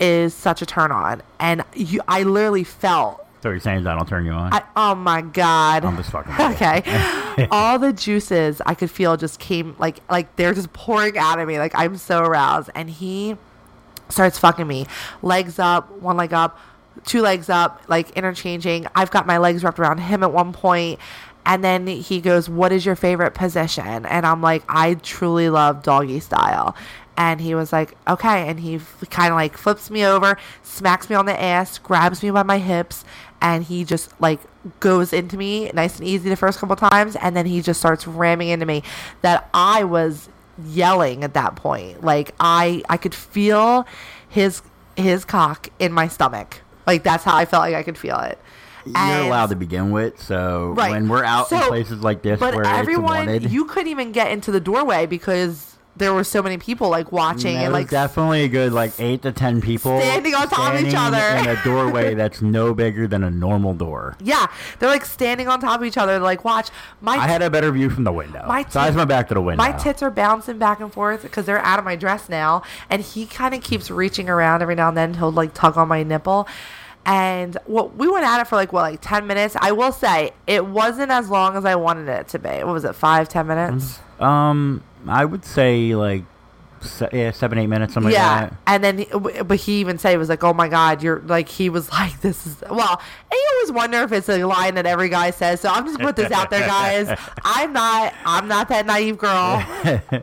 is such a turn on, and you, I literally felt So you're saying that'll turn you on? I, oh my god. I'm just fucking okay. All the juices I could feel just came like like they're just pouring out of me. Like I'm so aroused. And he starts fucking me. Legs up, one leg up, two legs up, like interchanging. I've got my legs wrapped around him at one point. And then he goes, What is your favorite position? And I'm like, I truly love doggy style. And he was like, Okay. And he kind of like flips me over, smacks me on the ass, grabs me by my hips, and he just like goes into me nice and easy the first couple times. And then he just starts ramming into me that I was yelling at that point. Like I I could feel his his cock in my stomach. Like that's how I felt like I could feel it. You're allowed to begin with, so Right. when we're out in places like this But where everyone, you couldn't even get into the doorway because there were so many people like watching and like definitely a good like eight to ten people Standing on top of each other. in a doorway that's no bigger than a normal door. yeah, they're like standing on top of each other. Like watch my I had a better view from the window. My so I my back to the window. My tits are bouncing back and forth because they're out of my dress now, and he kind of keeps reaching around every now and then. He'll like tug on my nipple, and what we went at it for like what, like ten minutes. I will say it wasn't as long as I wanted it to be. What was it, five, ten minutes? Um, I would say like se- yeah, seven, eight minutes, something yeah, like that. and then, he, but he even said he was like, "Oh my god, you're like." He was like, "This is well." And you always wonder if it's a line that every guy says. So I'm just put this out there, guys. I'm not, I'm not that naive girl.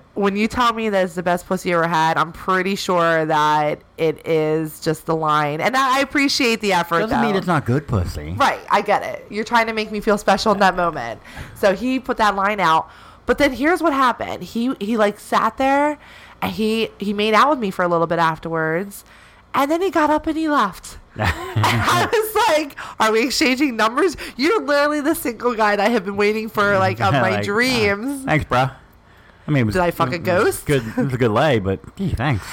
when you tell me that it's the best pussy you ever had, I'm pretty sure that it is just the line, and I I appreciate the effort. Doesn't mean it's not good pussy. Right, I get it. You're trying to make me feel special in that moment. So he put that line out. But then here's what happened. He he like sat there he he made out with me for a little bit afterwards. And then he got up and he left. and I was like, "Are we exchanging numbers? You're literally the single guy that I have been waiting for, like, of my Like, uh, dreams." thanks, bro. I mean, was, Did I fuck a ghost? Good. It was a good lay, but gee, thanks.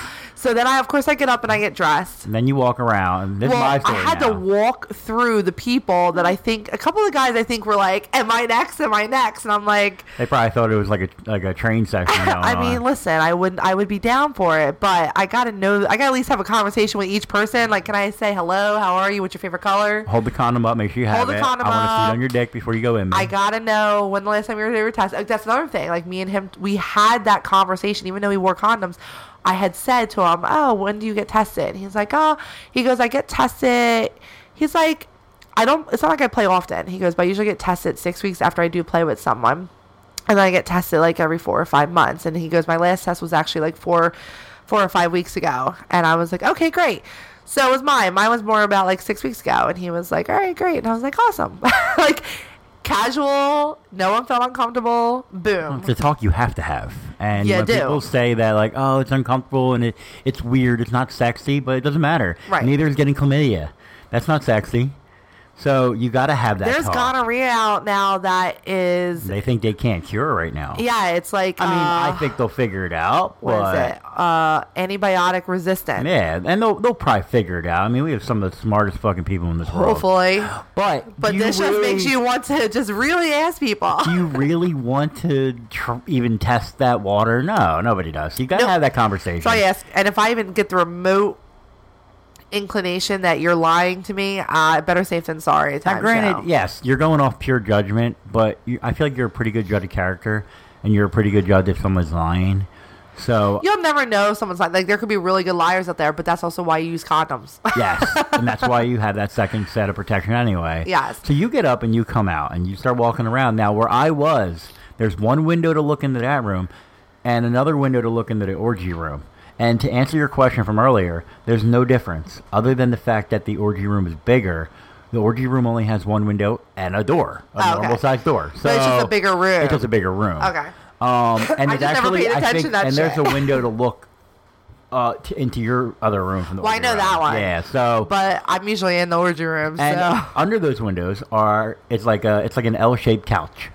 So then I, of course, I get up and I get dressed. And then you walk around. This well, is my I had now. to walk through the people that I think a couple of guys I think were like, "Am I next? Am I next?" And I'm like, They probably thought it was like a like a train section. I mean, on. listen, I would I would be down for it, but I gotta know. I gotta at least have a conversation with each person. Like, can I say hello? How are you? What's your favorite color? hold the condom up. Make sure you have Hold the it. condom I want to see it on your dick before you go in. I gotta know when the last time you were there test. Like, oh, that's another thing. Like me and him, we had that conversation, even though we wore condoms. I had said to him, "Oh, when do you get tested?" He's like, "Oh," he goes, "I get tested." He's like, "I don't. It's not like I play often." He goes, "But I usually get tested six weeks after I do play with someone." and then I get tested like every four or five months. And he goes, my last test was actually like four, four or five weeks ago, and I was like, okay, great. So it was mine. Mine was more about like six weeks ago, and he was like, all right, great. And I was like, awesome. like casual. No one felt uncomfortable. Boom. It's a talk you have to have. And Yeah, when do. people say that, like, oh, it's uncomfortable and it, it's weird, it's not sexy, but it doesn't matter. Right. Neither is getting chlamydia. That's not sexy. So you got to have that There's talk. gonorrhea out now that is. They think they can't cure right now. yeah, it's like. I mean, I uh, think they'll figure it out. What is it? Uh, antibiotic resistant. Yeah, and they'll they'll probably figure it out. I mean, we have some of the smartest fucking people in this world. Hopefully. But But this just makes you want to just really ask people. Do you really want to tr- even test that water? No, nobody does. You got to Nope. have that conversation. So I ask, and if I even get the remote inclination that you're lying to me, uh, better safe than sorry. Now, granted, show. yes, you're going off pure judgment, but you, I feel like you're a pretty good judge of character, and you're a pretty good judge if someone's lying. So You'll never know if someone's like, like there could be really good liars out there, but that's also why you use condoms. yes, and that's why you have that second set of protection anyway. Yes. So you get up and you come out and you start walking around. Now, where I was, there's one window to look into that room, and another window to look into the orgy room. And to answer your question from earlier, there's no difference other than the fact that the orgy room is bigger. The orgy room only has one window and a door, a Oh, okay. normal sized door. So it's just a bigger room. It's just a bigger room. Okay. Um, and I it's actually, paid I attention think, to that and there's a window to look uh, t- into your other room from the. Well, I know room. that one. Yeah. So but I'm usually in the orgy room, and so under those windows are it's like a it's like an L-shaped couch.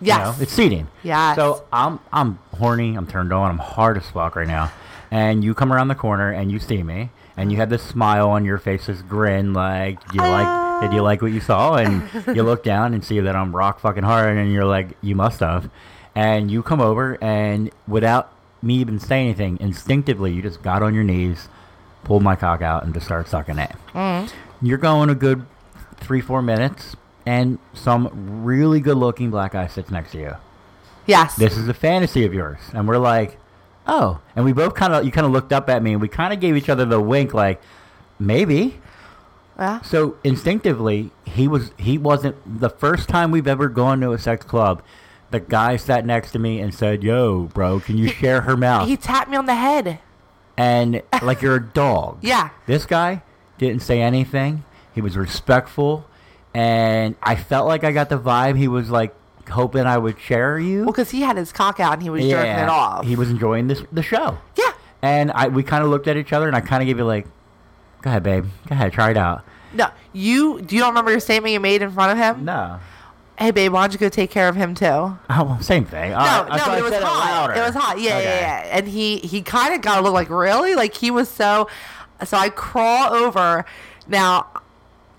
you know? it's seating. Yeah. So I'm I'm horny. I'm turned on. I'm hard as fuck right now. And you come around the corner and you see me, and you have this smile on your face, this grin, like you like did you like what you saw? And you look down and see that I'm rock fucking hard, and you're like, you must have. And you come over and without me even saying anything, instinctively, you just got on your knees, pulled my cock out, and just started sucking it. Mm. You're going a good three, four minutes, and some really good looking black guy sits next to you. Yes. This is a fantasy of yours. And we're like, oh. And we both kind of, you kind of looked up at me, and we kind of gave each other the wink, like, maybe. yeah. So instinctively, he was he wasn't the first time we've ever gone to a sex club. The guy sat next to me and said, "Yo, bro, can you share her mouth?" He tapped me on the head. and like you're a dog. Yeah. This guy didn't say anything. He was respectful, and I felt like I got the vibe he was like hoping I would share you. Well, because he had his cock out and he was jerking it off. He was enjoying this the show. yeah. And I we kind of looked at each other, and I kind of gave you like, "Go ahead, babe. Go ahead, try it out." No, you do you don't remember your statement you made in front of him? No. Hey, babe, why don't you go take care of him too? Oh, well, same thing. No, I, I no, thought I it was said hot. louder. It was hot. Yeah, Okay. yeah, yeah. And he he kind of got a look like really like he was so. So I crawl over. Now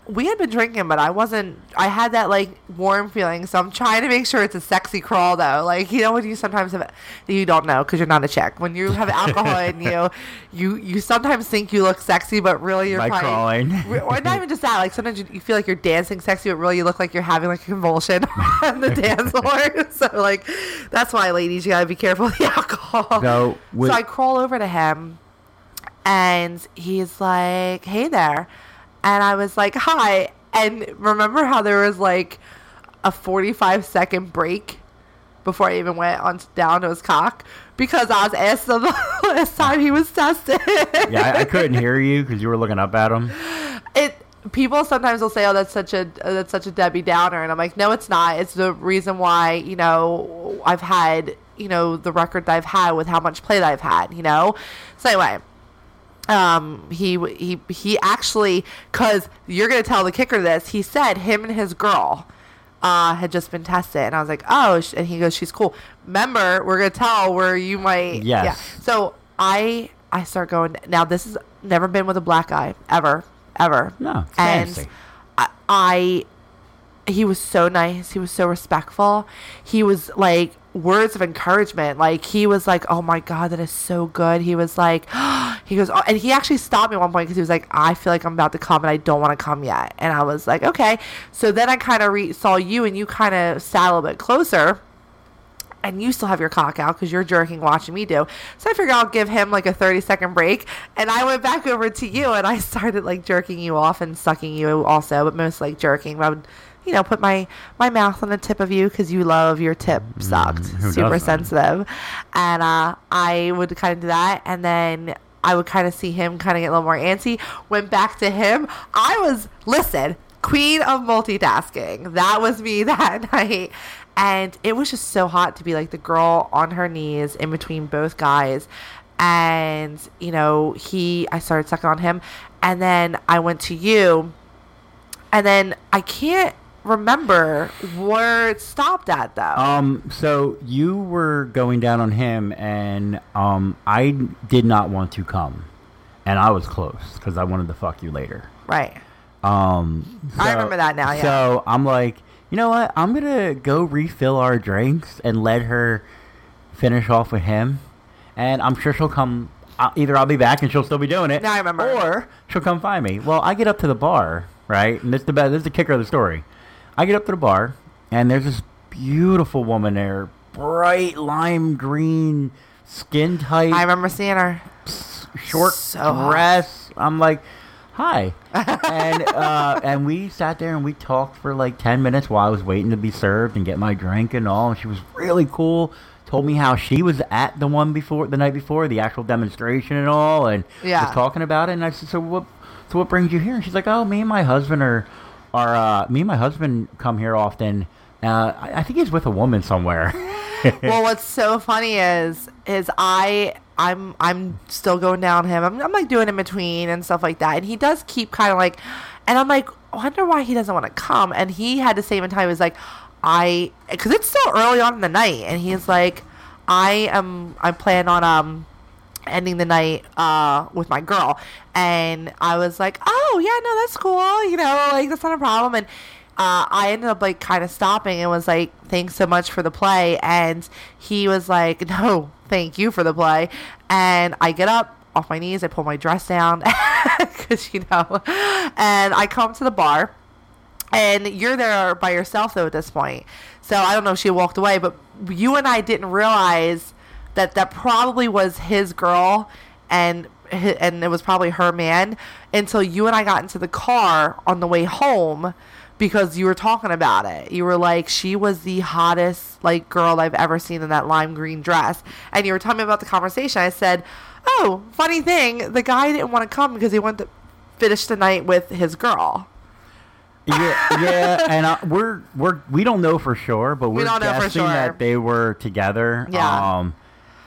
we had been drinking, but I wasn't. I had that like warm feeling, so I'm trying to make sure it's a sexy crawl though. Like you know when you sometimes have you don't know because you're not a chick. When you have alcohol in you, you you sometimes think you look sexy, but really you're By probably- crawling. or not even just that. Like sometimes you, you feel like you're dancing sexy, but really you look like you're having like a convulsion on the dance floor. So like that's why, ladies, you gotta be careful with the alcohol. So, with- so I crawl over to him, and he's like, "Hey there," and I was like, "Hi." And remember how there was like a 45 second break before I even went on down to his cock because I was asked the last time he was tested. yeah, I, I couldn't hear you because you were looking up at him. it people sometimes will say, "Oh, that's such a uh, that's such a Debbie Downer," and I'm like, "No, it's not. It's the reason why you know I've had you know the record that I've had with how much play that I've had. You know." So anyway, um, he he he actually because you're gonna tell the kicker this. He said him and his girl. Uh, had just been tested, and I was like, "Oh," and he goes, "She's cool." Remember, we're gonna tell where you might. Yes. Yeah. So I I start going. Now this has never been with a black guy ever, ever. No, and fancy. I, I he was so nice. He was so respectful. He was like words of encouragement. Like he was like, "Oh my god, that is so good." He was like, he goes, oh, and he actually stopped me at one point because he was like, "I feel like I'm about to come and I don't want to come yet." And I was like, "Okay." So then I kind of re- saw you and you kind of sat a little bit closer. And you still have your cock out because you're jerking watching me do. So I figured I'll give him like a 30 second break. And I went back over to you and I started like jerking you off and sucking you also, but most like jerking. I would, you know, put my, my mouth on the tip of you because you love your tip sucked. who Super sensitive. And uh, I would kind of do that. And then I would kind of see him kind of get a little more antsy. Went back to him. I was, listen, queen of multitasking. That was me that night. And it was just so hot to be like the girl on her knees in between both guys. And, you know, he, I started sucking on him. And then I went to you. And then I can't remember where it stopped at, though. Um, so you were going down on him, and um, I did not want to come, and I was close because I wanted to fuck you later. right. Um, I remember that now, yeah. So I'm like, you know what? I'm gonna go refill our drinks and let her finish off with him, and I'm sure she'll come. Uh, either I'll be back and she'll still be doing it. Now I remember. Or she'll come find me. Well, I get up to the bar, right? And this is the best. This is the kicker of the story. I get up to the bar, and there's this beautiful woman there, bright lime green, skin tight I remember seeing her. short So hot. dress. I'm like, hi, and uh, and we sat there and we talked for like ten minutes while I was waiting to be served and get my drink and all. And she was really cool. Told me how she was at the one before the night before the actual demonstration and all, and Yeah. was talking about it. And I said, so what? So what brings you here? And she's like, oh, me and my husband are, uh, me and my husband come here often. Uh, I, I think he's with a woman somewhere. well, what's so funny is is I I'm I'm still going down him. I'm, I'm like doing in between and stuff like that, and he does keep kind of like, and I'm like, I wonder why he doesn't want to come. And he had say in time he was like, I because it's still early on in the night, and he's like, I am I plan on um ending the night uh with my girl and i was like oh yeah no that's cool you know like that's not a problem and uh, I ended up like kind of stopping and was like, "Thanks so much for the play." And he was like, "No, thank you for the play. And I get up off my knees, I pull my dress down because you know, and I come to the bar. And you're there by yourself though at this point. So I don't know if she walked away, but you and I didn't realize that that probably was his girl and and it was probably her man until you and I got into the car on the way home because you were talking about it. You were like, she was the hottest like girl I've ever seen in that lime green dress, and you were telling me about the conversation. I said, "Oh, funny thing, the guy didn't want to come because he wanted to finish the night with his girl." yeah, yeah, and uh, we're we're we don't know for sure, but we're don't know for guessing sure. that they were together. Yeah. Um,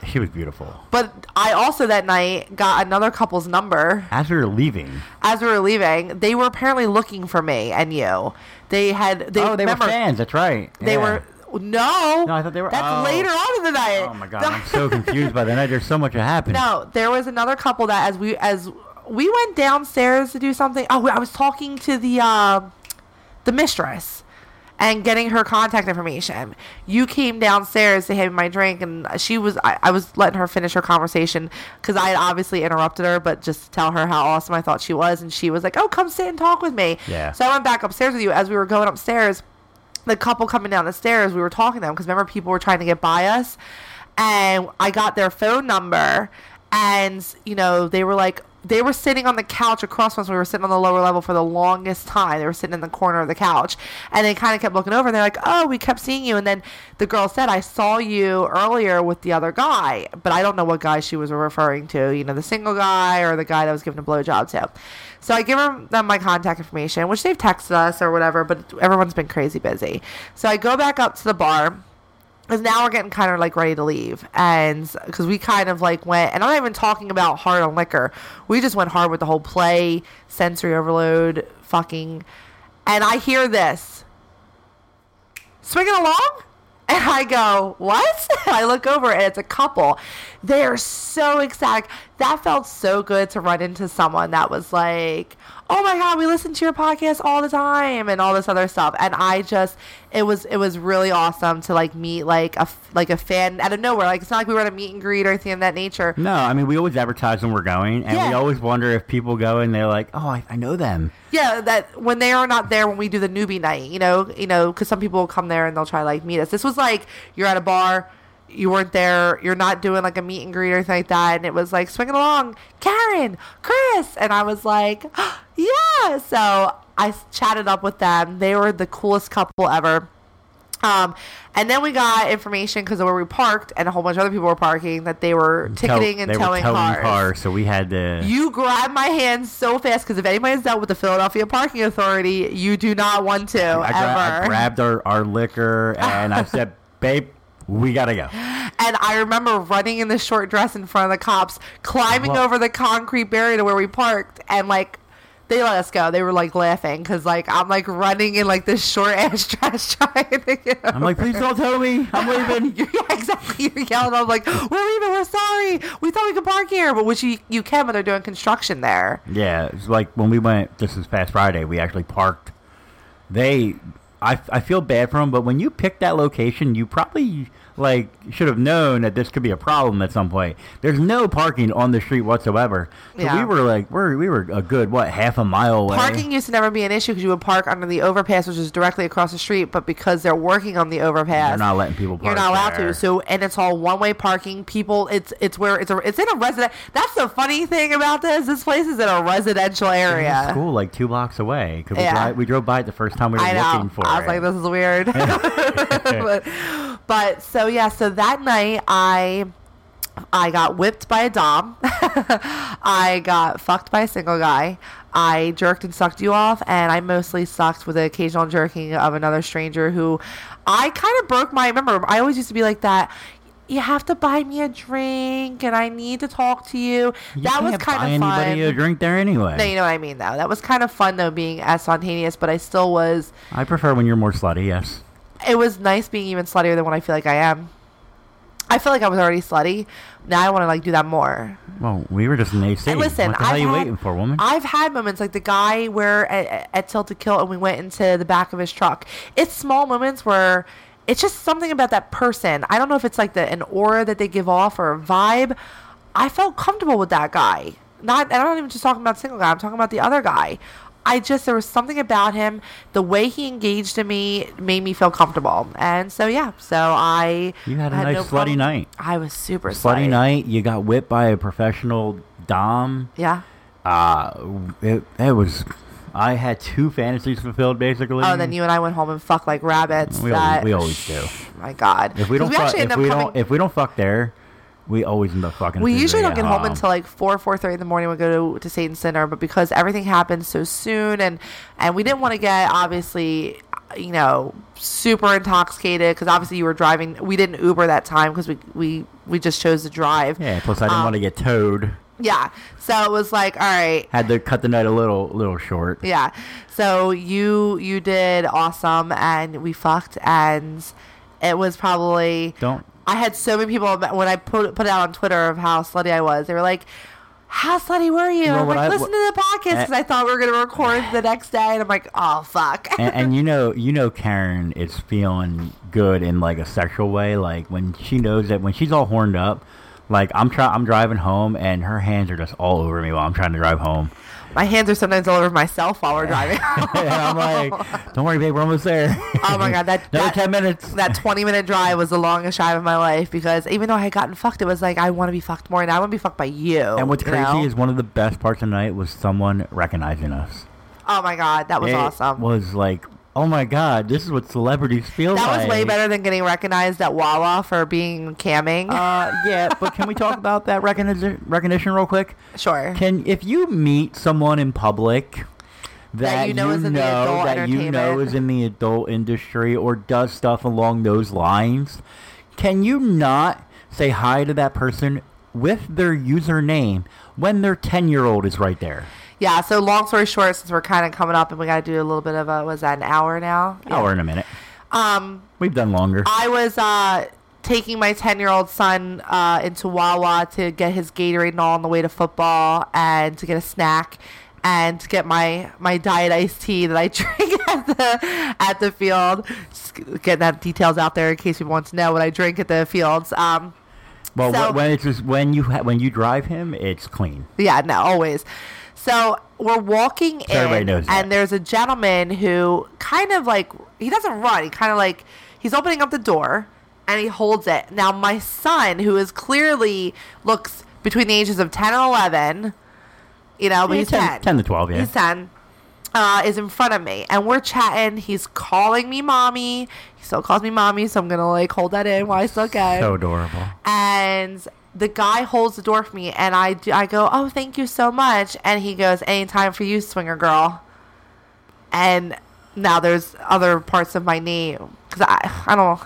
she was beautiful. But I also that night got another couple's number As we were leaving, as we were leaving. They were apparently looking for me and you. They had they oh, they remember, were fans. That's right. They Yeah. were no. No, I thought they were- That's oh. later on in the night. Oh my god, I'm so confused by the night. There's so much that happened. No, there was another couple that as we as we went downstairs to do something. Oh, I was talking to the uh, the mistress and getting her contact information. You came downstairs to have my drink, and she was. I, I was letting her finish her conversation because I had obviously interrupted her, but just to tell her how awesome I thought she was, and she was like, "Oh, come sit and talk with me." Yeah. So I went back upstairs with you as we were going upstairs. The couple coming down the stairs, we were talking to them because remember people were trying to get by us, and I got their phone number, and you know they were like they were sitting on the couch across from us. We were sitting on the lower level for the longest time. They were sitting in the corner of the couch, and they kind of kept looking over. And they're like, "Oh, we kept seeing you." And then the girl said, "I saw you earlier with the other guy, but I don't know what guy she was referring to. You know, the single guy or the guy that was giving a blowjob to." So I give them them my contact information, which they've texted us or whatever, but everyone's been crazy busy. So I go back up to the bar because now we're getting kind of like ready to leave. And because we kind of like went and i'm not even talking about hard on liquor. We just went hard with the whole play sensory overload fucking and i hear this. Swinging along? And i go what? I look over and it's a couple. They are so ecstatic. That felt so good to run into someone that was like oh my god we listen to your podcast all the time and all this other stuff. And i just it was it was really awesome to like meet like a like a fan out of nowhere. Like it's not like we were at a meet and greet or anything of that nature. No, I mean we always advertise when we're going, and we always wonder if people go and they're like, "Oh, I, I know them." yeah that when they are not there when we do the newbie night you know you know because some people will come there and they'll try to like meet us. This was like you're at a bar you weren't there you're not doing like a meet and greet or anything like that and it was like swinging along karen chris and i was like yeah so i chatted up with them they were the coolest couple ever um, and then we got information because of where we parked and a whole bunch of other people were parking that they were ticketing and towing, towing cars. so we had to. You grabbed my hand so fast because if anybody's dealt with the Philadelphia Parking Authority, you do not want to I, gra- I grabbed our, our liquor and I said, "Babe, we gotta go." and I remember running in the short dress in front of the cops, climbing Well- over the concrete barrier to where we parked, and like they let us go. They were like laughing because like I'm like running in like this short ass dress trying to get. I'm like, "Please don't tell me. I'm leaving." Yeah, exactly. You're yelling. I'm like, we're leaving. We're sorry. We thought we could park here, but which you you can, but they're doing construction there. Yeah, it's like when we went. This is past Friday. We actually parked. They, I, I feel bad for them, but when you pick that location, you probably like should have known that this could be a problem at some point. There's no parking on the street whatsoever. So Yeah. we were like, we're we were a good what half a mile away. Parking used to never be an issue because you would park under the overpass, which is directly across the street. But because they're working on the overpass, They're not letting people park. you're not allowed there. to. So, and it's all one way parking. People, it's it's where it's a it's in a resident. That's the funny thing about this. This place is in a residential area. School like two blocks away. 'cause we, Yeah. dri- we drove by it the first time we were I know. looking for it. I was it. like, this is weird. but, but so yeah, so that night I I got whipped by a dom. I got fucked by a single guy. I jerked and sucked you off, and I mostly sucked with the occasional jerking of another stranger who I kind of broke my. Remember, I always used to be like that. You have to buy me a drink, and I need to talk to you. You that was kind of fun. anybody a drink there anyway. No, you know what I mean, though. That was kind of fun, though, being as spontaneous, but I still was. I prefer when you're more slutty. Yes. It was nice being even sluttier than what I feel like I am. I feel like I was already slutty. Now I want to like do that more. Well, we were just. And listen, what the hell I've are you had- waiting for, woman? I've had moments like the guy where at, at Tilted Kilt and we went into the back of his truck. It's small moments where it's just something about that person. I don't know if it's like the an aura that they give off or a vibe. I felt comfortable with that guy. Not, I'm not even just talking about single guy. I'm talking about the other guy. I just there was something about him. The way he engaged in me made me feel comfortable, and so yeah. So I You had a had nice no slutty problem. night. I was super Slutty slutty. night. You got whipped by a professional dom. Yeah. Uh, it, it was. I had two fantasies fulfilled basically. Oh, and then you and I went home and fucked like rabbits. We that, always, we always do. My God. If we don't, fuck, actually if we coming- don't, if we don't fuck there, we always end up fucking. we as soon as usually don't get home home until like four, four thirty in the morning. We go to, to Satan's Center, but because everything happened so soon, and and we didn't want to get obviously, you know, super intoxicated because obviously you were driving. We didn't Uber that time because we we we just chose to drive. Yeah. Plus, I didn't Um, want to get towed. Yeah. So it was like, all right, Had to cut the night a little, little short. yeah. So you you did awesome, and we fucked, and it was probably Don't. I had so many people when I put put it out on Twitter of how slutty I was. They were like, "How slutty were you?" know I'm like, I- "Listen to the podcast," eh. because I thought we were gonna record the next day, and I'm like, "Oh fuck." and, and you know, you know, Karen is feeling good in like a sexual way. Like when she knows that when she's all horned up, like I'm try, I'm driving home, and her hands are just all over me while I'm trying to drive home. My hands are sometimes all over myself while we're driving. and I'm like, "Don't worry, babe, we're almost there." oh my god, that Another that, ten minutes. that 20 minute drive was the longest drive of my life because even though I had gotten fucked, it was like I want to be fucked more, and I want to be fucked by you. and what's you crazy know? is one of the best parts of the night was someone recognizing us. oh my god, that was it awesome. Was like, oh my god, this is what celebrities feel that like. was way better than getting recognized at Wawa for being camming. Uh, yeah, but can we talk about that recognition, recognition real quick? sure. Can if you meet someone in public that, you know is in the adult that you know is in the adult industry or does stuff along those lines, can you not say hi to that person with their username when their ten year old is right there? Yeah, so long story short, since we're kind of coming up and we got to do a little bit of a, was that an hour now? Yeah. Hour in a minute. Um, We've done longer. I was uh, taking my 10 year old son uh, into Wawa to get his Gatorade and all on the way to football and to get a snack and to get my, my diet iced tea that I drink at the, at the field. Just getting that details out there in case people want to know what I drink at the fields. Um, well, so- when it's just when you ha- when you drive him, it's clean. Yeah, no, always. So we're walking So in, that. and there's a gentleman who kind of like he doesn't run. He kind of like he's opening up the door, and he holds it. Now my son, who is clearly looks between the ages of ten and eleven, you know, but Yeah, he's 10 ten. 10 to 12, yeah. He's ten. Uh, is in front of me, and we're chatting. He's calling me mommy. He still calls me mommy, so I'm gonna like hold that in while I still can So adorable. and the guy holds the door for me and I, do, I go oh thank you so much and he goes anytime for you swinger girl and now there's other parts of my name because I, I don't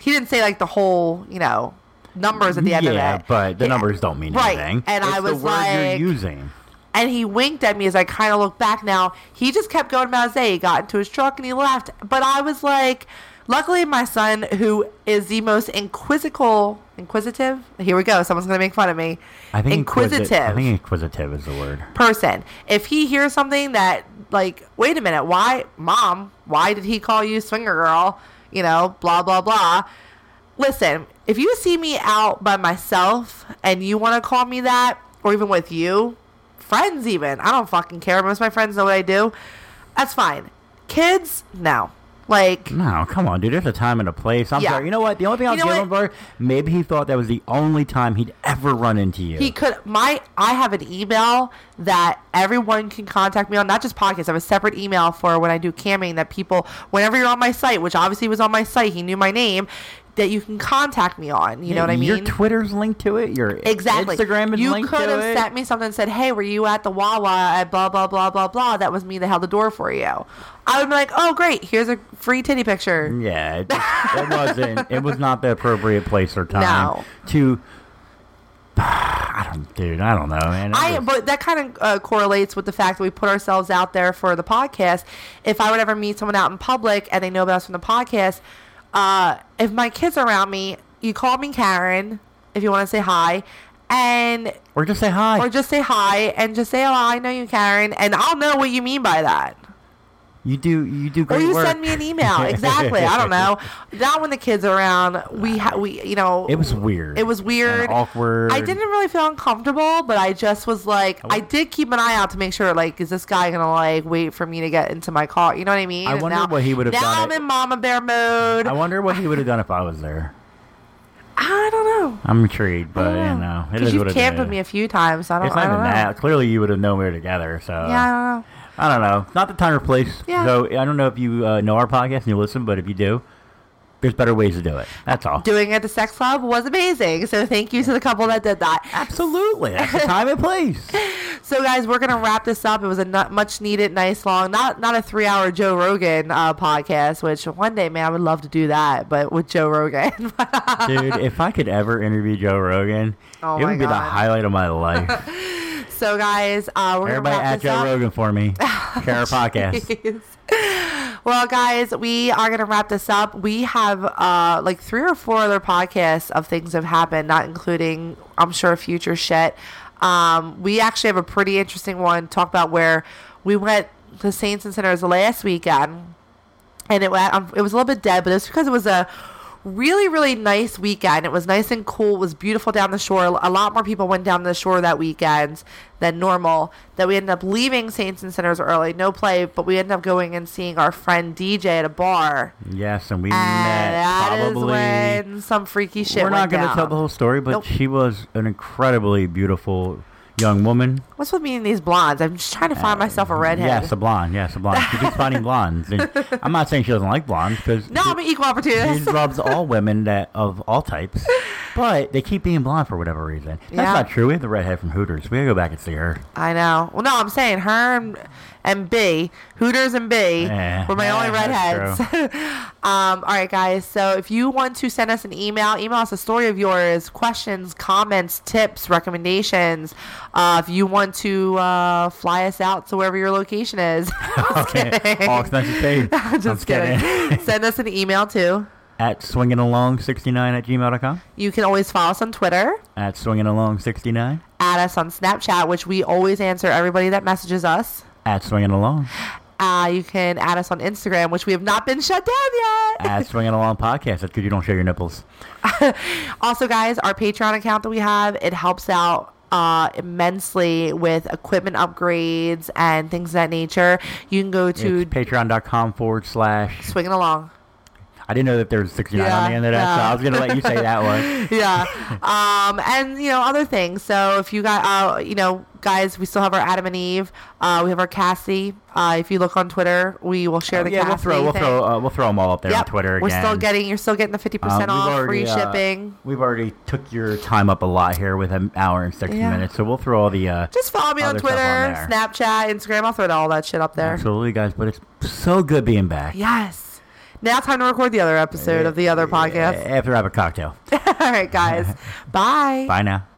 he didn't say like the whole you know numbers at the end yeah, of it Yeah, but the numbers don't mean Right, anything. and It's I the was word like- you're using. and he winked at me as I kind of looked back. Now he just kept going about his day. He got into his truck and he left. But I was like, luckily my son, who is the most inquisical, inquisitive. Here we go. Someone's gonna make fun of me. I think inquisitive inquisi- I think inquisitive is the word. person. If he hears something that like, wait a minute, why, mom? Why did he call you swinger girl? You know, blah blah blah. Listen, if you see me out by myself and you want to call me that, or even with you, friends even, I don't fucking care. Most of my friends know what I do. That's fine. Kids, no. Like, No, come on, dude. There's a time and a place. I'm Yeah. sorry. You know what? The only thing I'll You know give him for maybe he thought that was the only time he'd ever run into you. He could my I have an email that everyone can contact me on, not just podcasts. I have a separate email for when I do camming that people whenever you're on my site, which obviously was on my site, he knew my name, that you can contact me on. You know what I mean? Your Twitter's linked to it. Your Exactly. Instagram is you linked could have sent me something and said, "Hey, were you at the Wawa at blah blah blah blah blah?" That was me that held the door for you. I would be like, "Oh, great! Here's a free titty picture." Yeah, it, it wasn't. It was not the appropriate place or time No. to. I don't, dude. I don't know, man. It I was- but that kind of uh, correlates with the fact that we put ourselves out there for the podcast. If I would ever meet someone out in public and they know about us from the podcast, uh, if my kids are around me, you call me Karen if you want to say hi, and or just say hi. or just say hi and just say, "Oh, I know you, Karen," and I'll know what you mean by that. You do you do great Or you work. send me an email. Exactly. I don't know. Now when the kids are around, we ha- we you know It was weird. It was and weird. awkward. I didn't really feel uncomfortable, but I just was like, I did keep an eye out to make sure, like, is this guy gonna like wait for me to get into my car? You know what I mean? I And wonder now, what he would have done. now I'm it- in Mama Bear mode. I wonder what he would have done if I was there. I don't know. I'm intrigued, but I don't you know, it is you've what it camped is. with me a few times. So I don't, It's I not don't even know. that. Clearly, you would have known we were together. So Yeah, I don't know. I don't know. Not the time or place. Yeah. So I don't know if you uh, know our podcast and you listen, but if you do, there's better ways to do it. That's all. Doing it at the sex club was amazing. So thank you to the couple that did that. Absolutely. That's the time and place. So guys, we're gonna wrap this up. It was a not much needed, nice long, not not a three hour Joe Rogan uh, podcast. Which one day, man, I would love to do that, but with Joe Rogan. Dude, if I could ever interview Joe Rogan, Oh it would be the highlight of my life. so guys, uh, we're Everybody gonna wrap at Joe up. Rogan for me. Our podcast. well, guys, we are gonna wrap this up. We have uh, like three or four other podcasts of things have happened, not including, I'm sure, future shit. Um, we actually have a pretty interesting one. Talk about where we went to Saints and Sinners last weekend, and it went, um, it was a little bit dead, but it's because it was a really really nice weekend. It was nice and cool. It was beautiful down the shore. A lot more people went down the shore that weekend than normal that we ended up leaving saints and sinners early. No play but we ended up going and seeing our friend dj at a bar. Yes, and we and met that probably. when some freaky shit We're not going to tell the whole story, but Nope. she was an incredibly beautiful young woman. what's with me and these blondes i'm just trying to find myself a redhead Yes, a blonde. Yes, a blonde. She keeps finding blondes. And I'm not saying she doesn't like blondes because no i'm an equal she opportunist loves all women that of all types, but they keep being blonde for whatever reason. That's Yeah. not true. We have the redhead from Hooters. We gotta go back and see her. I know. Well, no, I'm saying her and, and B, Hooters and B, Yeah, were my yeah, only redheads. um, all right, guys. So if you want to send us an email, email us a story of yours, questions, comments, tips, recommendations. Uh, if you want to uh, fly us out to wherever your location is, Just kidding. All expenses paid. Just I'm kidding. Send us an email too. At swingingalong69 at gmail.com. You can always follow us on Twitter. At swingingalong69. Add us on Snapchat, which we always answer everybody that messages us. At swingingalong. Uh, you can add us on Instagram, which we have not been shut down yet. At Swinging Along podcast. That's because you don't show your nipples. Also, guys, our Patreon account that we have, it helps out uh, immensely with equipment upgrades and things of that nature. You can go to It's patreon.com forward slash. swinging along. I didn't know that there was 69 Yeah, on the end of that, so. I was going to let you say that one. yeah. Um, and you know other things. So if you got, uh, you know, guys, we still have our Adam and Eve. Uh, we have our Cassie. Uh, if you look on Twitter, we will share the yeah, we'll Cassie throw, we'll thing. throw, uh, we'll throw them all up there on Twitter again. We're still getting. You're still getting the fifty Um, percent off, already, free uh, shipping. We've already took your time up a lot here with an hour and 60 Yeah. minutes, so we'll throw all the. Uh, Just follow me on Twitter, on. Snapchat, Instagram. I'll throw all that shit up there. Absolutely, guys, but it's so good being back. Yes. Now time to record the other episode of the other podcast. After I have a cocktail. All right, guys. Bye. Bye now.